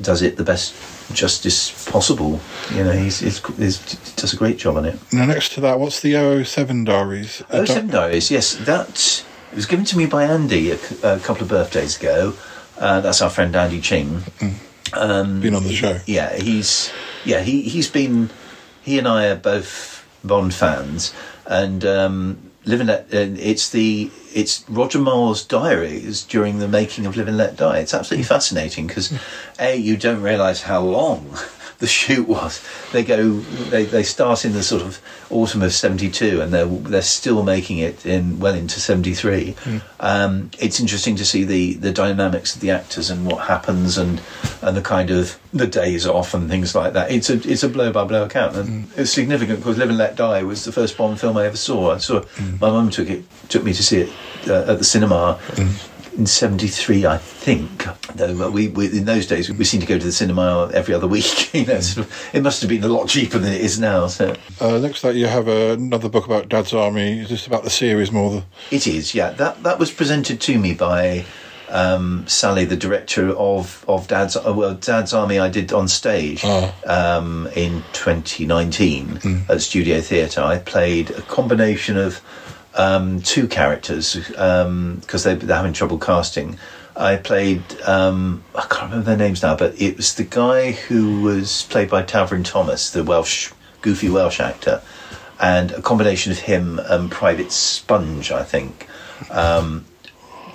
S11: does it the best justice possible. You know he's, he's, he's does a great job on it.
S3: Now, next to that, what's the 007 diaries?
S11: Oh, Seven Diaries, yes. That was given to me by Andy a couple of birthdays ago. Uh, that's our friend Andy Ching. Um,
S3: Been on the show.
S11: Yeah, he's yeah he he's been he and I are both Bond fans, and um, Live and Let. And it's the it's Roger Moore's diaries during the making of Live and Let Die. It's absolutely fascinating because a you don't realise how long. The shoot was. They go. They, they start in the sort of autumn of '72, and they're they're still making it in well into '73. Um, it's interesting to see the the dynamics of the actors and what happens, and and the kind of the days off and things like that. It's a it's a blow by blow account, and it's significant because Live and Let Die was the first Bond film I ever saw. I saw my mum took it took me to see it uh, at the cinema. In '73, I think. Though we, we in those days we seemed to go to the cinema every other week. you know, sort of, it must have been a lot cheaper than it is now. So
S3: Uh, next that, you have uh, another book about Dad's Army. Is this about the series more? Than...
S11: It is, yeah. That that was presented to me by um, Sally, the director of of Dad's uh, well, Dad's Army. I did on stage um, in 2019 at Studio Theatre. I played a combination of um, two characters because they, they're having trouble casting. I played um, I can't remember their names now, but it was the guy who was played by Talfryn Thomas, the Welsh goofy Welsh actor, and a combination of him and Private Sponge, I think. Um,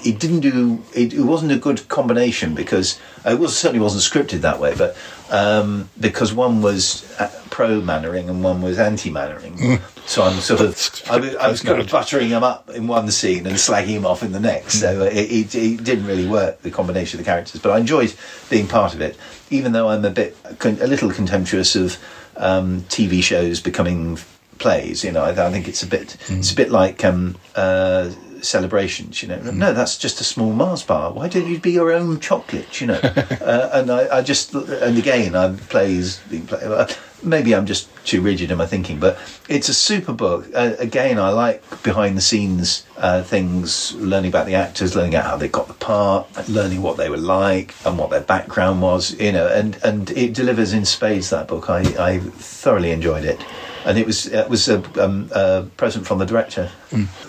S11: it didn't do. It, it wasn't a good combination because uh, it was certainly wasn't scripted that way. But um, because one was uh, pro Mainwaring and one was anti Mainwaring, so I'm sort of I, was- I was kind of buttering him up in one scene and slagging him off in the next. So uh, it, it, it didn't really work the combination of the characters. But I enjoyed being part of it, even though I'm a bit a little contemptuous of um, TV shows becoming plays. You know, I, I think it's a bit it's a bit like um, uh, celebrations. You know, no, that's just a small Mars bar. Why don't you be your own chocolate? You know, uh, and I, I just and again, I plays uh, Maybe I'm just too rigid in my thinking, but it's a super book. Uh, again, I like behind the scenes uh, things, learning about the actors, learning out how they got the part, learning what they were like and what their background was. You know, and and it delivers in spades. That book, I I thoroughly enjoyed it and it was it was a, um, a present from the director.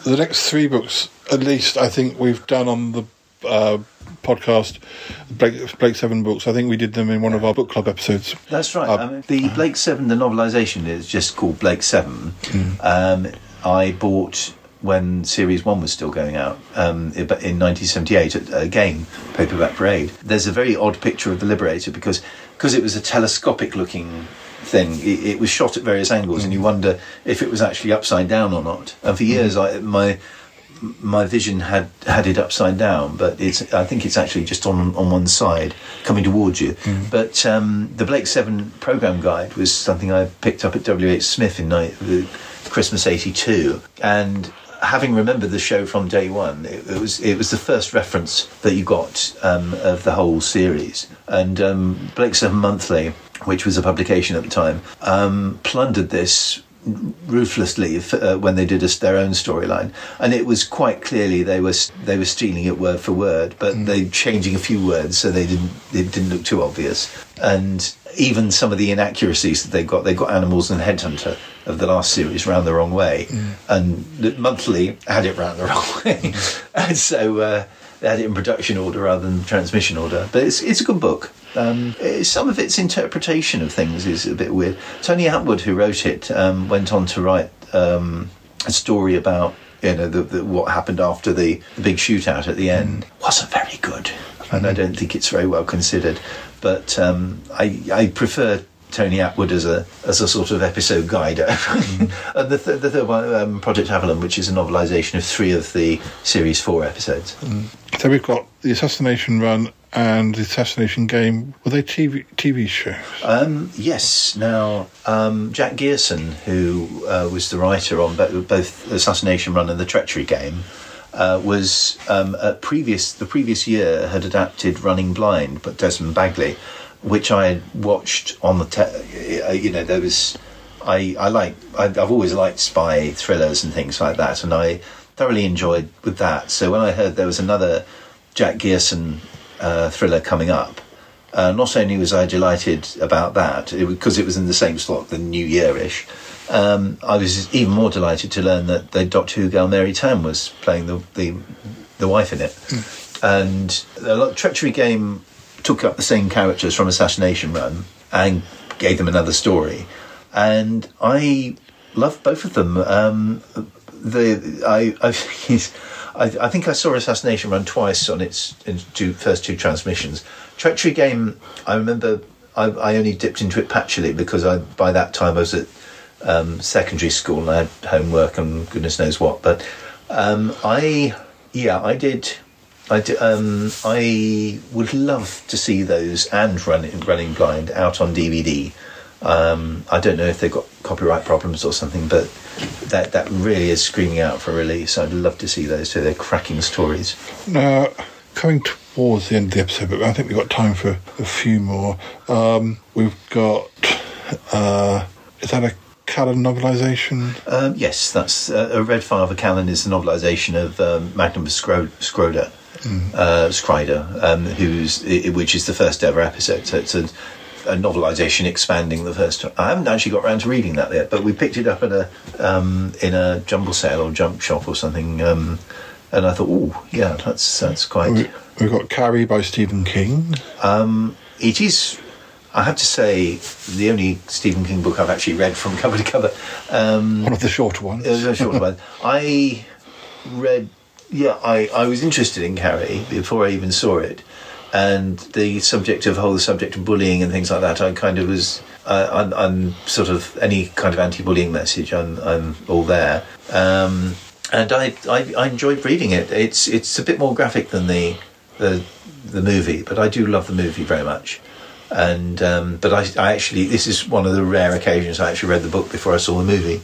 S3: The next three books, at least, I think we've done on the uh, podcast, Blake, Blake Seven books. I think we did them in one of our book club episodes.
S11: That's right.
S3: Uh,
S11: I mean, the Blake Seven, the novelisation is just called Blake Seven. Um, I bought when Series One was still going out um, in 1978. at- Again, paperback parade. There's a very odd picture of the Liberator because because it was a telescopic looking thing. It, it was shot at various angles, and you wonder if it was actually upside down or not. And for years, I, my my vision had had it upside down, but it's I think it's actually just on on one side coming towards you. But um, the Blake Seven program guide was something I picked up at W. H. Smith in ni- the Christmas '82, and having remembered the show from day one, it, it was it was the first reference that you got um, of the whole series. And um, Blake Seven Monthly, which was a publication at the time, um, plundered this ruthlessly uh, when they did us their own storyline, and it was quite clearly they were they were stealing it word for word, but they changing a few words so they didn't it didn't look too obvious, and even some of the inaccuracies that they got, they got animals and headhunter of the last series round the wrong way, and the monthly had it round the wrong way, and so. Uh, they had it in production order rather than transmission order, but it's it's a good book. Um, eh, some of its interpretation of things is a bit weird. Tony Attwood, who wrote it, um, went on to write um, a story about you know, the, the, what happened after the, the big shootout at the end wasn't very good, and I don't think it's very well considered. But um, I, I prefer Tony Attwood as a as a sort of episode guide. and the, th- the third one, um, Project Avalon, which is a novelisation of three of the series four episodes.
S3: So we've got the assassination run and the assassination game. Were they TV TV shows?
S11: Um, yes. Now, um, Jack Gerson, who uh, was the writer on bo- both Assassination Run and the Treachery Game, uh, was um, previous the previous year had adapted Running Blind, but Desmond Bagley, which I had watched on the. Te- uh, you know, there was. I I like. I, I've always liked spy thrillers and things like that, and I thoroughly enjoyed with that. So when I heard there was another Jack Gerson uh, thriller coming up. Uh, not only was I delighted about that, because it, was in the same slot, the New Year-ish, um, I was even more delighted to learn that the Doctor Who girl Mary Tamm was playing the the, the wife in it. And the Treachery Game took up the same characters from Assassination Run and gave them another story. And I love both of them. Um, the I I, I I think I saw Assassination Run twice on its two, first two transmissions. Treachery Game, I remember I, I only dipped into it patchily because I by that time I was at um, secondary school and I had homework and goodness knows what. But um, I, yeah, I did. I, um, I would love to see those and running running blind out on DVD. Um, I don't know if they've got copyright problems or something, but that that really is screaming out for release. I'd love to see those. So they're cracking stories.
S3: Now, coming towards the end of the episode, but I think we've got time for a few more. Um, we've got. Uh, is that a Callan novelisation?
S11: Um, yes, that's uh, a Red Father Callan is the novelisation of um, Magnum Scro- Scroder, uh, Scrider, um, who's which is the first ever episode. So it's a, a novelisation expanding the first. I haven't actually got around to reading that yet, but we picked it up at a um, in a jumble sale or jump shop or something, um, and I thought, oh yeah, that's that's quite.
S3: We, we've got Carrie by Stephen King.
S11: Um, it is, I have to say, the only Stephen King book I've actually read from cover to cover. Um,
S3: One of the shorter ones.
S11: it was a short one. I read, yeah, I, I was interested in Carrie before I even saw it. And the subject of whole the subject of bullying and things like that, I kind of was, uh, I'm, I'm sort of any kind of anti-bullying message, I'm, I'm all there. Um, and I, I, I enjoyed reading it. It's, it's a bit more graphic than the, the, the movie, but I do love the movie very much and um, but I, I actually this is one of the rare occasions I actually read the book before I saw the movie.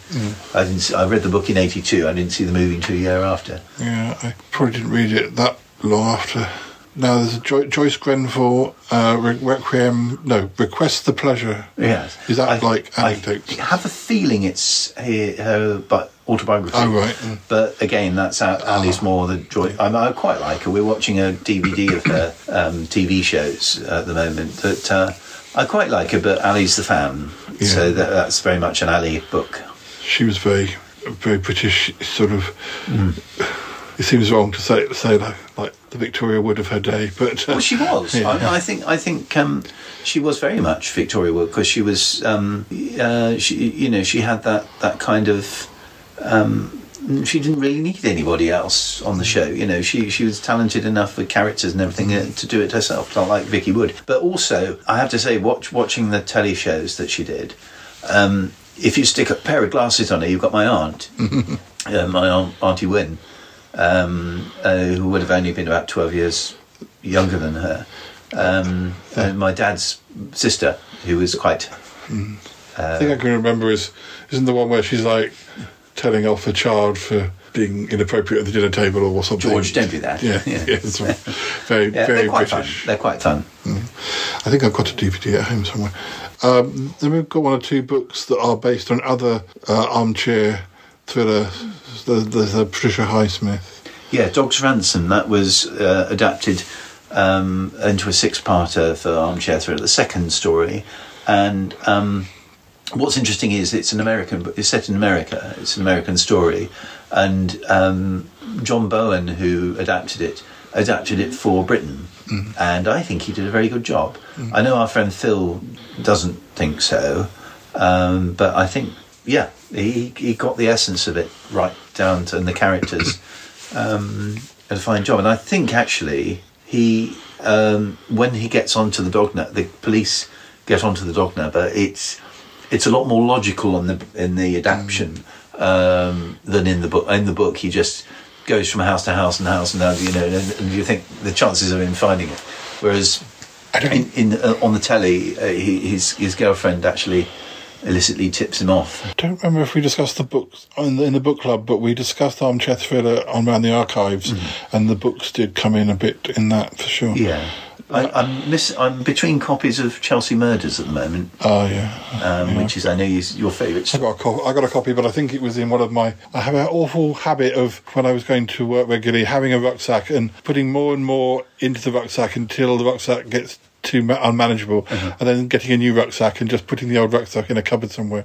S11: I didn't. I read the book in '82. I didn't see the movie until a year after.
S3: Yeah, I probably didn't read it that long after. Now there's a jo- Joyce Grenfell, uh, Re- Requiem, no, Request the Pleasure.
S11: Yes,
S3: Is that
S11: I-
S3: like
S11: I
S3: anecdotes?
S11: have a feeling it's her, her but autobiography.
S3: Oh, right, mm.
S11: But again, that's Ali's Moore. The joy. I, I quite like her. We're watching a DVD of her um, TV shows at the moment. That uh, I quite like her, but Ali's the fan. So that, that's very much an Ali book.
S3: She was very, very British, sort of.
S11: Mm.
S3: It seems wrong to say say like, like the Victoria Wood of her day, but uh,
S11: Well, she was.
S3: Yeah.
S11: I, I think. I think um, she was very much Victoria Wood because she was. Um, uh, she, you know, she had that that kind of. Um, she didn't really need anybody else on the show. You know, she she was talented enough with characters and everything uh, to do it herself, not like Vicky Wood. But also, I have to say, watch watching the telly shows that she did. Um, if you stick a pair of glasses on her, you've got my aunt, uh, my aunt, Auntie Wynne, um, uh, who would have only been about 12 years younger than her. Um, and my dad's sister, who was quite.
S3: I think I can remember is isn't the one where she's like telling off a child for being inappropriate at the dinner table or something.
S11: George, don't do that.
S3: Yeah,
S11: Yeah.
S3: yeah, very
S11: Yeah,
S3: very
S11: they're quite
S3: British.
S11: fun. They're quite fun.
S3: I think I've got a DVD at home somewhere. Um, then we've got one or two books that are based on other uh, armchair thriller. the, there's a Patricia Highsmith.
S11: Yeah, Dog's Ransom, that was uh, adapted um, into a six parter for Armchair Thriller, the second story. And um, what's interesting is it's an American, it's set in America, it's an American story. And um, John Bowen, who adapted it, adapted it for Britain. And I think he did a very good job. I know our friend Phil doesn't think so, um, but I think yeah, he he got the essence of it right down to and the characters. Um, a fine job, and I think actually he um, when he gets onto the dog the police get onto the dog but it's it's a lot more logical in the in the adaptation um, than in the book. In the book, he just goes from house to house and house and house, you know, and, and you think the chances of him finding it. Whereas in, in uh, on the telly, uh, he, his his girlfriend actually illicitly tips him off.
S3: I don't remember if we discussed the books in the, in the book club, but we discussed Armchair Thriller on around the archives, and the books did come in a bit in that for sure.
S11: Yeah. I, I'm miss. I'm between copies of Chelsea Murders at the moment,
S3: Oh yeah.
S11: um, which is I know is your favourite.
S3: I got a copy. I got a copy, but I think it was in one of my. I have an awful habit of when I was going to work regularly, having a rucksack and putting more and more into the rucksack until the rucksack gets too ma- unmanageable, and then getting a new rucksack and just putting the old rucksack in a cupboard somewhere,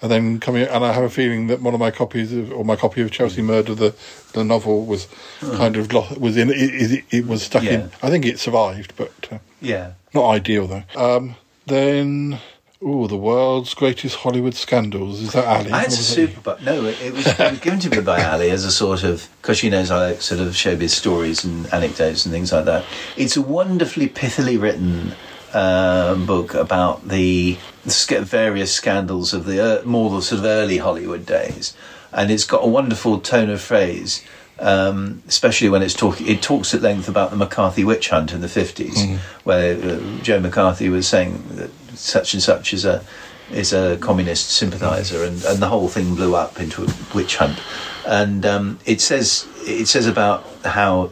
S3: and then coming. And I have a feeling that one of my copies of, or my copy of Chelsea Murder, the the novel, was kind of lo- was in. It, it, it was stuck
S11: Yeah.
S3: in. I think it survived, but uh,
S11: Yeah.
S3: not ideal though. Um, then. Oh, the world's greatest Hollywood scandals. Is that Ali?
S11: I had a super, but no, it, it was, it was given to me by Ali as a sort of because she knows I like sort of showbiz stories and anecdotes and things like that. It's a wonderfully pithily written um, book about the, the various scandals of the uh, more the sort of early Hollywood days, and it's got a wonderful tone of phrase. Um, especially when it's talking, it talks at length about the McCarthy witch hunt in the fifties, where uh, Joe McCarthy was saying that such and such is a is a communist sympathiser, and, and the whole thing blew up into a witch hunt. And um, it says it says about how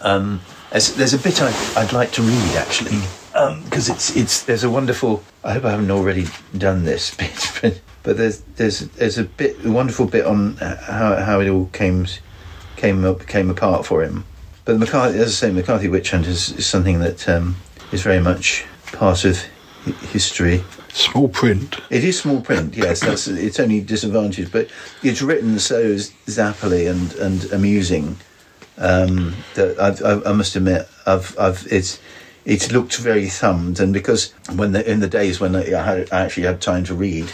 S11: um, there's, there's a bit I, I'd like to read actually because it's it's there's a wonderful. I hope I haven't already done this bit, but, but there's there's there's a bit a wonderful bit on how how it all came came up came apart for him. But the McCarthy, as I say, McCarthy witch hunt is, is something that um, is very much part of history.
S3: Small print.
S11: It is small print, yes. That's it's only disadvantage, but it's written so zappily and and amusing um, that I've, I, I must admit, I've I've it's it's looked very thumbed, and because when the, in the days when I, had, I actually had time to read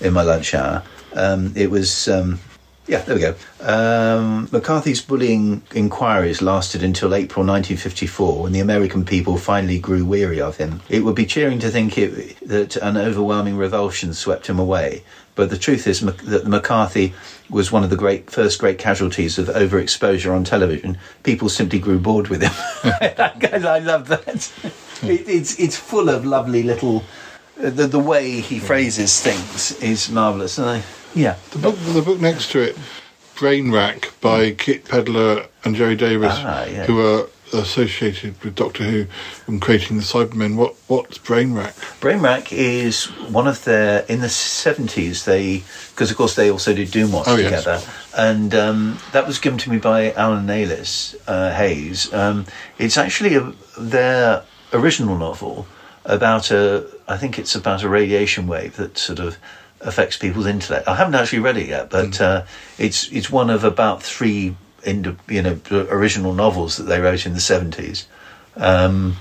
S11: in my lunch hour, um, it was. Um, yeah, there we go. Um, McCarthy's bullying inquiries lasted until April 1954 when the American people finally grew weary of him. It would be cheering to think it, that an overwhelming revulsion swept him away, but the truth is that McCarthy was one of the great first great casualties of overexposure on television. People simply grew bored with him. I love that. It, it's it's full of lovely little. The, the way he phrases things is marvelous, and I yeah.
S3: The book, the book next to it, Brain Rack by Kit Pedler and Gerry Davis,
S11: Ah, yeah.
S3: who are associated with Doctor Who and creating the Cybermen. What what's Brain Rack?
S11: Brain Rack is one of their in the seventies. They because of course they also did Doomwatch
S3: Oh, yes.
S11: together, and um, that was given to me by Alan Naylis uh, Hayes. Um, it's actually a, their original novel about a. I think it's about a radiation wave that sort of affects people's intellect. I haven't actually read it yet, but uh, it's it's one of about three ind- you know original novels that they wrote in the seventies. Um,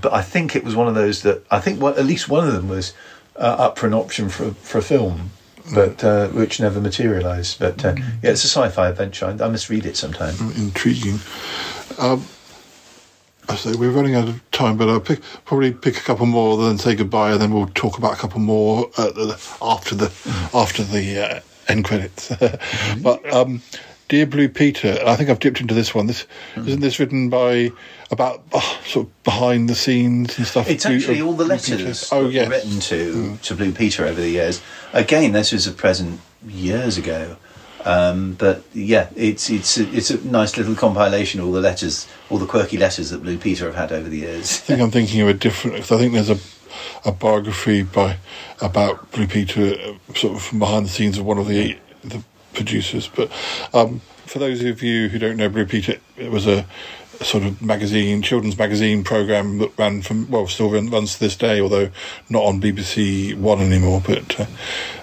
S11: but I think it was one of those that I think one, at least one of them was uh, up for an option for for a film, but uh, which never materialised. But uh, yeah, it's a sci-fi adventure. I, I must read it sometime.
S3: Intriguing. Um, I say we're running out of time, but I'll pick, probably pick a couple more, then say goodbye, and then we'll talk about a couple more uh, the- after the after the uh, end credits. but um, dear Blue Peter, I think I've dipped into this one. This isn't this written by about uh, sort of behind the scenes and stuff.
S11: It's
S3: Blue-
S11: actually
S3: uh,
S11: all the letters
S3: Oh yes,
S11: written to to Blue Peter over the years. Again, this was a present years ago. Um, but yeah, it's it's it's a nice little compilation. of All the letters, all the quirky letters that Blue Peter have had over the years.
S3: I think I'm thinking of a different. I think there's a a biography by about Blue Peter, uh, sort of from behind the scenes of one of the the producers. But um, for those of you who don't know Blue Peter, it was a sort of magazine, children's magazine program that ran from well, still runs to this day, although not on BBC One anymore. But uh,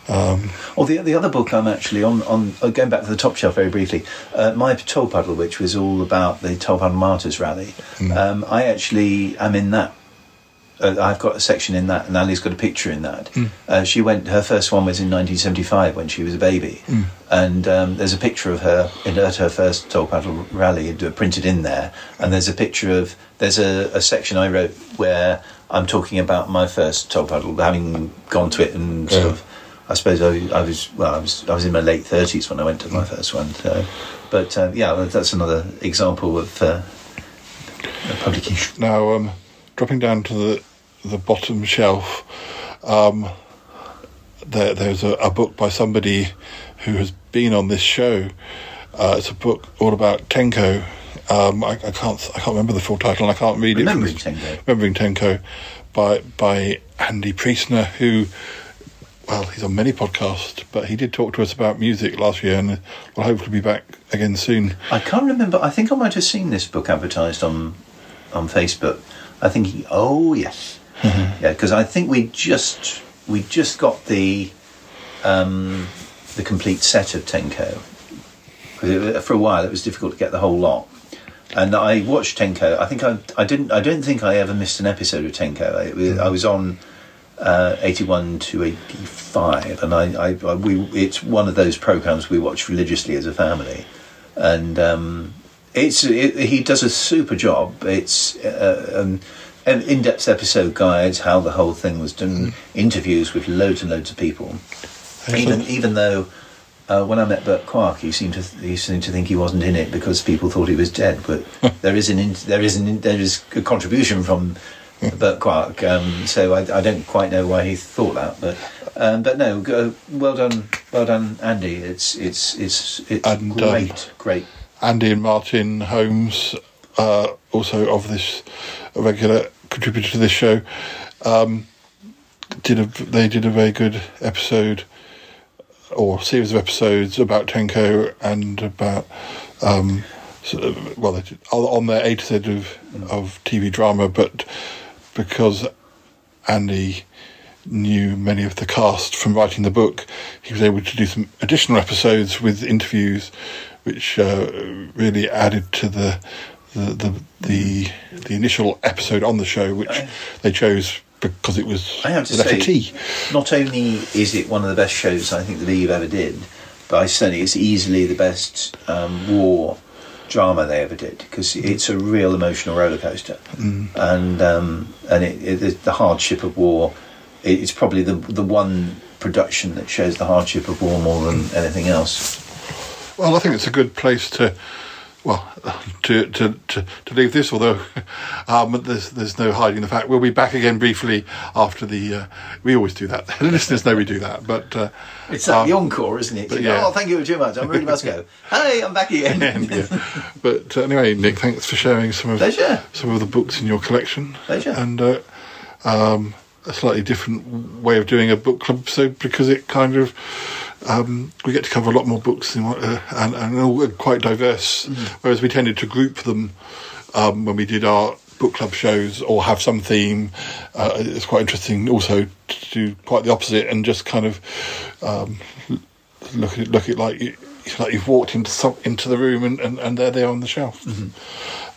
S3: um,
S11: Well, the the other book I'm actually on on uh, going back to the top shelf very briefly, uh, my Tolpuddle, which was all about the Tolpuddle Martyrs rally. Um, I actually am in that uh, I've got a section in that, and Ali's got a picture in that.
S3: Mm.
S11: Uh, she went. Her first one was in 1975 when she was a baby,
S3: Mm.
S11: and um, there's a picture of her in at her first Tolpuddle rally uh, printed in there. And there's a picture of there's a, a section I wrote where I'm talking about my first Tolpuddle, having gone to it and sort of. I suppose I, I was well. I was I was in my late 30s when I went to my first one. So, but uh, yeah, that's another example of uh, a publication.
S3: Now, um, dropping down to the the bottom shelf, um, there, there's a, a book by somebody who has been on this show. Uh, it's a book all about Tenko. Um, I, I can't I can't remember the full title. and I can't read
S11: Remembering
S3: it. this-
S11: Tenko.
S3: Remembering Tenko, by by Andy Priestner, who. Well, he's on many podcasts, but he did talk to us about music last year, and will hopefully be back again soon.
S11: I can't remember. I think I might have seen this book advertised on on Facebook. I think. He, oh yes, yeah. Because I think we just we just got the um, the complete set of Tenko. For a while, it was difficult to get the whole lot. And I watched Tenko. I think I, I didn't. I don't think I ever missed an episode of Tenko. I, it- I was on uh, eighty-one to eighty-five, and I, I, I, we. It's one of those programs we watch religiously as a family, and um, it's it, he does a super job. It's uh, um, an in-depth episode guides how the whole thing was done, interviews with loads and loads of people. Even even though uh, when I met Burt Kwouk, he seemed to he seemed to think he wasn't in it because people thought he was dead. But there is an in, there is an in, there is a contribution from Burt Kwouk. Um, so I, I don't quite know why he thought that, but um, but no, go, well done, well done, Andy. It's it's it's it's
S3: And, um,
S11: great, great.
S3: Andy and Martin Holmes, uh, also of this regular contributor to this show, um, did a they did a very good episode or series of episodes about Tenko and about um, so, well they did, on their A to of of TV drama, but because Andy knew many of the cast from writing the book, he was able to do some additional episodes with interviews, which uh, really added to the the, the the the initial episode on the show, which they chose because it was
S11: I have to
S3: the letter
S11: say,
S3: T.
S11: not only is it one of the best shows I think that Eve ever did, but I certainly it's easily the best um, war drama they ever did because it's a real emotional roller coaster,
S3: Mm.
S11: and um, and it, it, the- the hardship of war. it- It's probably the the one production that shows the hardship of war more than anything else.
S3: Well, I think it's a good place to, well, to to, to, to leave this. Although um, there's there's no hiding the fact we'll be back again briefly after the. Uh, we always do that. The listeners know we do that, but uh,
S11: It's like
S3: um,
S11: the encore, isn't it?
S3: but yeah.
S11: Oh, thank you too much. I really must go. Hey, I'm back again.
S3: yeah. But uh, anyway, Nick, thanks for sharing some of
S11: Pleasure.
S3: some of the books in your collection.
S11: Pleasure.
S3: And uh, um, a slightly different way of doing a book club episode because it kind of um, we get to cover a lot more books one- uh, and, and all quite diverse. Whereas we tended to group them um, when we did our book club shows or have some theme. Uh, it's quite interesting also to do quite the opposite and just kind of um, look at it, look at it like you, like you've walked into some, into the room and, and, and they're on the shelf.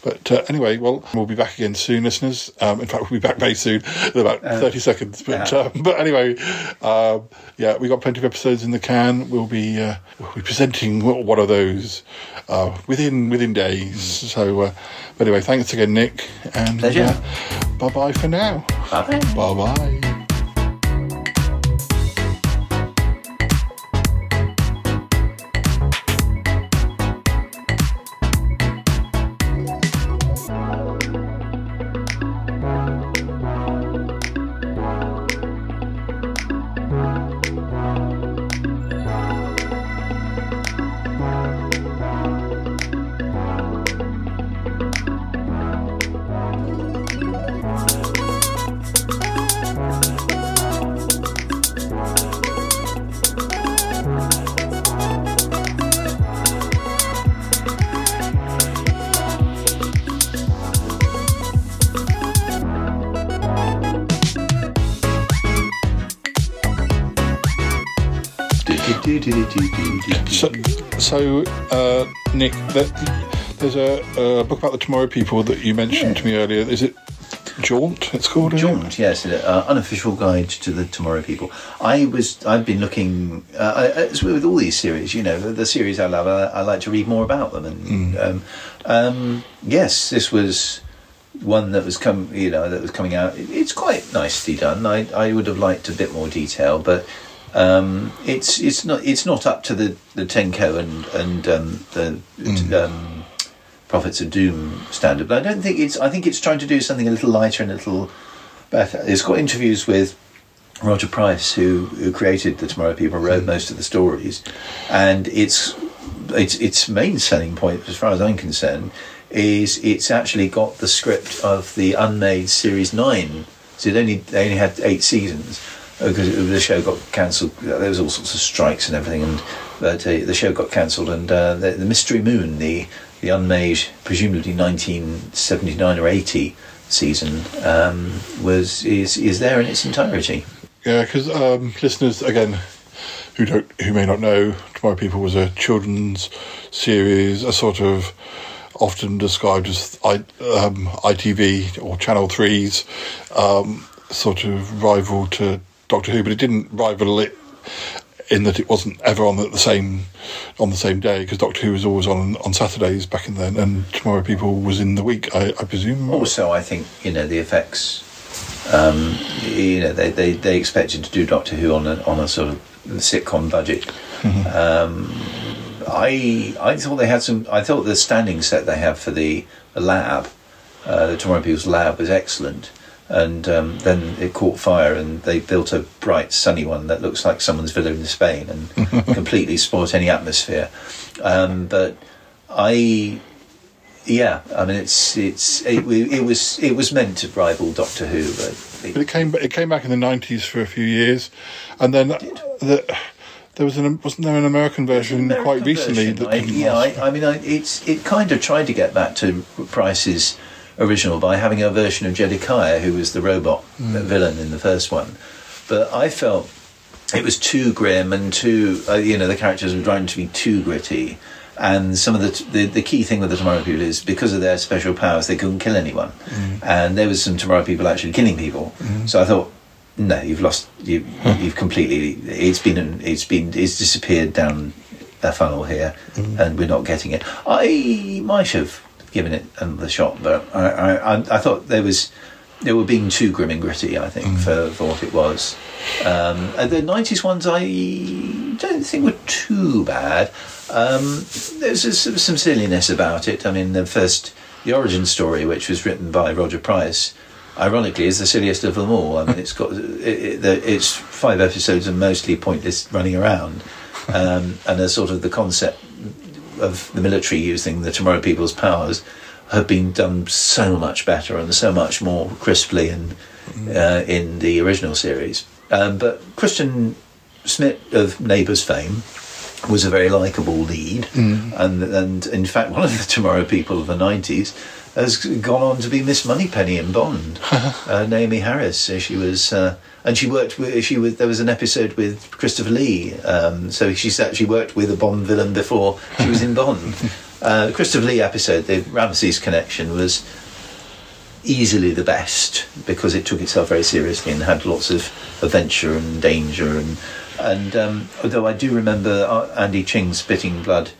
S3: But uh, anyway, well, we'll be back again soon, listeners. Um, in fact, we'll be back very soon in about
S11: Uh,
S3: thirty seconds. But um, but anyway, um, yeah, we've got plenty of episodes in the can. We'll be uh, we'll be presenting one of those uh, within within days. So uh, but anyway, thanks again, Nick, and
S11: Pleasure.
S3: bye bye for now.
S11: Bye
S3: bye. Bye bye. Book about the Tomorrow People that you mentioned to me earlier. Is it Jaunt, it's called. isn't it?
S11: Jaunt, yes, an uh, unofficial guide to the Tomorrow People. I was, I've been looking uh, I, as with all these series. You know, the, the series I love. I, I like to read more about them, and um, um, yes, this was one that was come, you know, that was coming out. It- It's quite nicely done. I, I would have liked a bit more detail, but um, it's it's not it's not up to the the Tenko and and um, the. Um, Prophets of Doom standard, but I don't think it's. I think it's trying to do something a little lighter and a little better. It's got interviews with Roger Price, who who created the Tomorrow People, wrote most of the stories, and it's its its main selling point, as far as I'm concerned, is it's actually got the script of the unmade series nine. So it only they only had eight seasons because the show got cancelled. There was all sorts of strikes and everything, and but uh, the show got cancelled. And uh, the, the Mystery Moon, the the unmade, presumably 1979 or 80 season, um, was is is there in its entirety.
S3: Yeah, because um, listeners again who don't who may not know, Tomorrow People was a children's series, a sort of often described as I, um, ITV or Channel 3's um, sort of rival to Doctor Who, but it didn't rival it in that it wasn't ever on the same on the same day because Doctor Who was always on on Saturdays back in then, and Tomorrow People was in the week, I, I presume.
S11: Also, I think you know the effects. Um, you know, they, they, they expected to do Doctor Who on a on a sort of sitcom budget. Um, I I thought they had some. I thought the standing set they have for the, the lab, uh, the Tomorrow People's lab, was excellent. And um, then it caught fire, and they built a bright, sunny one that looks like someone's villa in Spain, and completely spoilt any atmosphere. Um, but I yeah, I mean it's it's it, it was it was meant to rival Doctor Who, but
S3: But it came it came back in the nineties for a few years, and then the, there was an wasn't there an American version quite recently that
S11: I, yeah? I, I mean I, it's it kind of tried to get back to Price's original by having a version of Jedikiah, who was the robot
S3: Mm.
S11: villain in the first one, but I felt it was too grim and too uh, you know the characters were trying to be too gritty. And some of the, the the key thing with the Tomorrow People is because of their special powers, they couldn't kill anyone, and there was some Tomorrow People actually killing people. So I thought, no, you've lost, you, you've completely. It's been, it's been, it's disappeared down a funnel here, and we're not getting it. I might have given it another shot, but I, I, I, thought there was, they were being too grim and gritty. I think for, for what it was. Um, the '90s ones, I don't think were too bad. Um, there's a- some silliness about it. I mean, the first, the origin story, which was written by Roger Price, ironically, is the silliest of them all. I mean, it's got it, it, it's five episodes and mostly pointless running around, um, and a sort of the concept of the military using the Tomorrow People's powers have been done so much better and so much more crisply and uh, in the original series. Um, but Christian Smith of Neighbours fame was a very likable lead, and and in fact, one of the Tomorrow People of the nineties has gone on to be Miss Moneypenny in Bond. uh, Naomie Harris, uh, she was, uh, and she worked with. She was. There was an episode with Christopher Lee, um, so she's actually worked with a Bond villain before she was in Bond. Uh, Christopher Lee episode, the Rameses connection, was easily the best because it took itself very seriously and had lots of adventure and danger and and um, although I do remember uh, Andy Ching spitting blood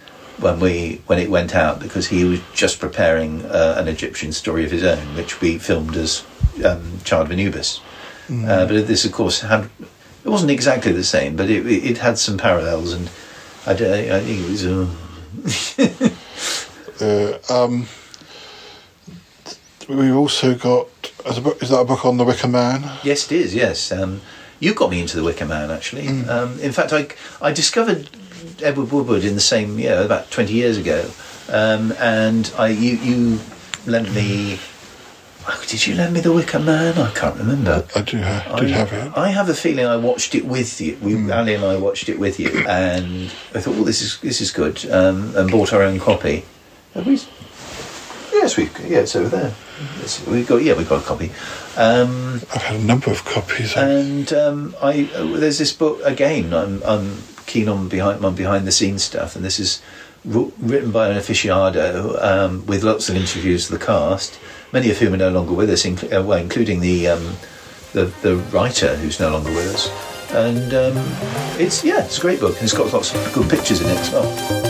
S11: when we when it went out because he was just preparing uh, an Egyptian story of his own which we filmed as um, Child of Anubis uh, but this of course had it wasn't exactly the same but it, it had some parallels and I, I think it was uh,
S3: Uh, um, we've also got as a book, is that a book on the Wicker Man?
S11: Yes, it is. Yes, um, you got me into the Wicker Man. Actually, um, in fact, I I discovered Edward Woodward in the same year, about twenty years ago, um, and I you you lent me. oh, Did you lend me the Wicker Man? I can't remember.
S3: I do have, did
S11: I,
S3: have it.
S11: I have a feeling I watched it with you. We, Ali and I watched it with you, and I thought, "Well, this is this is good," um, and bought our own copy. Have we? Yes, we. Yeah, it's over there. It's, we got. Yeah, we got a copy. Um,
S3: I've had a number of copies.
S11: and um, I uh, there's this book again. I'm I'm keen on behind on behind the scenes stuff, and this is wr- written by an aficionado um, with lots of interviews of the cast. many of whom are no longer with us, incl- uh, well, including the, um, the the writer who's no longer with us. And um, it's yeah, it's a great book, and it's got lots of good pictures in it as well.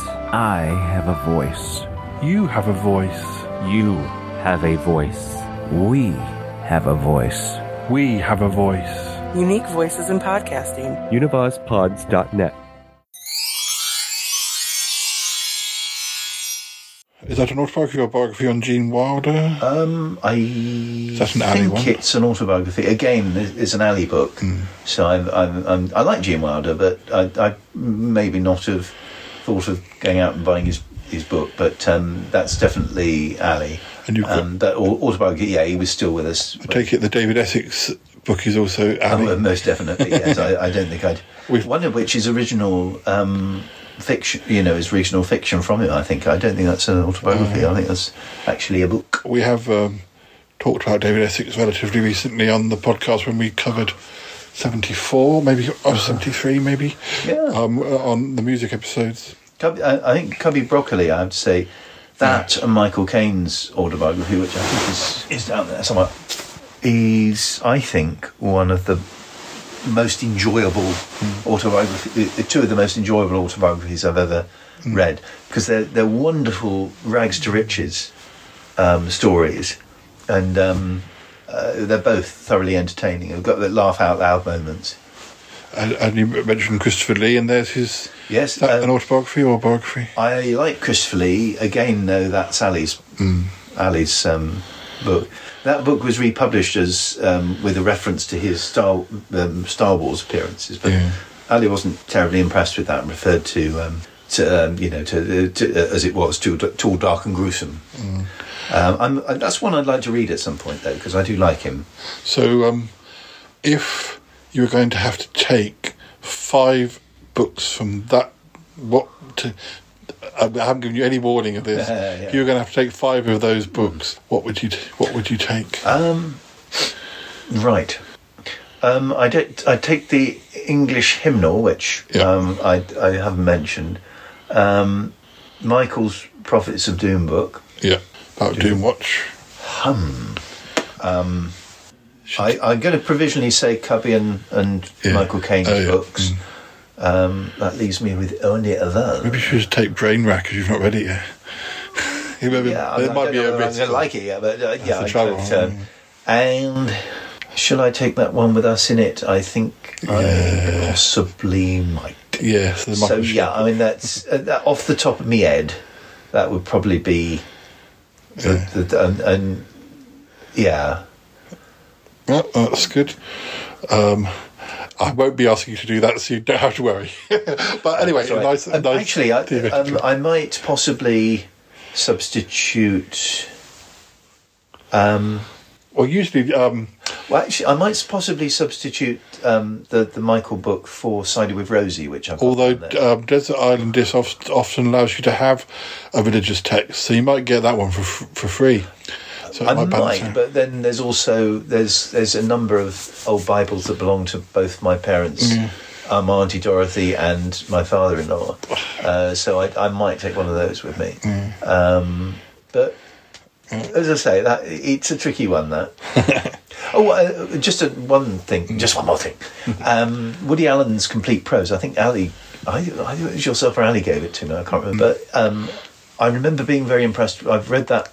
S12: I have a voice.
S3: You have a voice.
S12: You have a voice. We have a voice.
S3: We have a voice.
S13: Unique voices in podcasting.
S12: UnivazPods.net.
S3: Is that an autobiography or biography on Gene Wilder?
S11: Um, I
S3: that an
S11: think
S3: one?
S11: it's an autobiography. Again, it's an alley book.
S3: Hmm.
S11: So I'm, I'm, I'm, I like Gene Wilder, but I, I maybe not have thought of going out and buying his his book. But um, that's definitely Ali.
S3: And you've got-
S11: um, autobiography. Yeah, he was still with us.
S3: I take it the David Essex book is also
S11: Oh,
S3: Ali.
S11: most definitely, yes. I, I don't think I'd. One of which is original um, fiction, you know, is original fiction from him. I think. I don't think that's an autobiography. I think that's actually a book.
S3: We have um, talked about David Essex relatively recently on the podcast when we covered 74, maybe, or 73, maybe,
S11: Yeah.
S3: um, on the music episodes.
S11: Cubby, I, I think Cubby Broccoli. I have to say that and Michael Caine's autobiography, which I think is is down there somewhere. Is I think one of the most enjoyable autobiography, uh, two of the most enjoyable autobiographies I've ever read because they're they're wonderful rags to riches um, stories, and um, uh, they're both thoroughly entertaining. They've got the laugh out loud moments.
S3: And, and you mentioned Christopher Lee, and there's his.
S11: Yes,
S3: that
S11: um,
S3: an autobiography or biography?
S11: I like Christopher Lee. Again, though, that's Ali's
S3: Mm.
S11: Ali's um, book. That book was republished as um, with a reference to his Star um, Star Wars appearances, but
S3: Yeah.
S11: Ali wasn't terribly impressed with that and referred to um, to um, you know to, to uh, as it was too tall, dark, and gruesome.
S3: Mm.
S11: Um, I'm, uh, that's one I'd like to read at some point though because I do like him.
S3: So, um, if you were going to have to take five books from that, what? To, I haven't given you any warning of this.
S11: Yeah, yeah.
S3: If you were going to have to take five of those books, what would you? What would you take?
S11: Um, right. Um, I I take the English hymnal, which um, I, I haven't mentioned. Um, Michael's Prophets of Doom book.
S3: Yeah, about Doomwatch.
S11: Hum. Um, I, I'm going to provisionally say Cubby and, and
S3: Yeah.
S11: Michael Caine's
S3: Oh, yeah.
S11: books. Um, that leaves me with only alone.
S3: Maybe you should take Brain Rack because you've not read it yet. Maybe-
S11: Yeah,
S3: there
S11: I,
S3: might
S11: I
S3: be a bit.
S11: I'm going to like it, yeah, but uh, yeah, I
S3: trouble,
S11: but, um, and shall I take that one with us in it? I think I possibly might.
S3: Yes, might
S11: So yeah, I mean that's uh, that, off the top of me head. That would probably be, the, the, and, and yeah,
S3: Yeah, that's good. Um, I won't be asking you to do that, so you don't have to worry. but anyway,
S11: Sorry.
S3: nice,
S11: Um,
S3: nice.
S11: actually, I, um, I might possibly substitute. Um,
S3: well, usually, um,
S11: well, actually, I might possibly substitute um, the the Michael book for Cider with Rosie, which I've
S3: although um, Desert Island Disc often allows you to have a religious text, so you might get that one for for free. So
S11: I
S3: might
S11: might, but then there's also there's there's a number of old Bibles that belong to both my parents,
S3: Yeah.
S11: um, my auntie Dorothy and my father-in-law. Uh, so I, I might take one of those with me. Um, but as I say, that it's a tricky one. That. oh, uh, just a, one thing, just one more thing. Um, Woody Allen's complete prose. I think Ali, I, I think it was yourself or Ali gave it to me. I can't remember, but um, I remember being very impressed. I've read that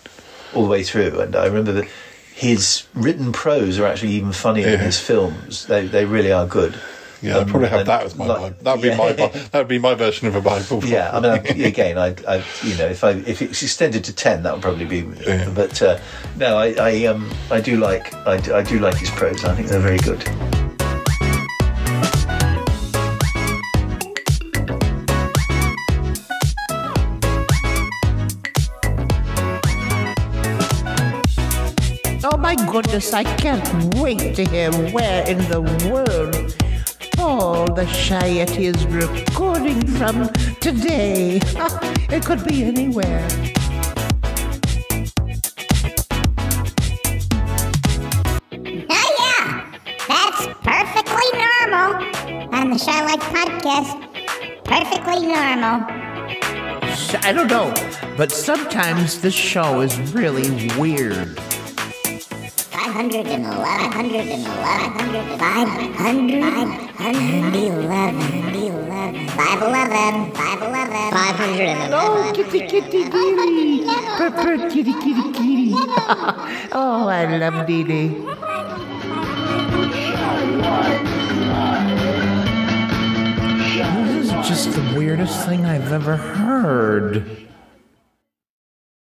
S11: all the way through, and I remember that his written prose are actually even funnier than his films. They they really are good.
S3: Yeah, I'd probably have that as my Bible. That'd be my that'd be my version of a Bible.
S11: Yeah, I mean, I, again, I, I, you know, if I if it's extended to ten, that would probably be. But uh, no, I, I, um, I do like, I do, I do like his prose. I think they're very good.
S14: Oh my goodness, I can't wait to hear where in the world all the Shy Yeti is recording from today. Ah, it could be anywhere.
S6: Oh, yeah. That's perfectly normal. On the Shy Life podcast. Perfectly normal.
S14: I don't know, but sometimes this show is really weird.
S6: 511, 511, 511, 511, 511, 511, 511.
S14: Oh, kitty, kitty, kitty. Purr, kitty, kitty, kitty. oh, I love Dee. This is just the weirdest thing I've ever heard.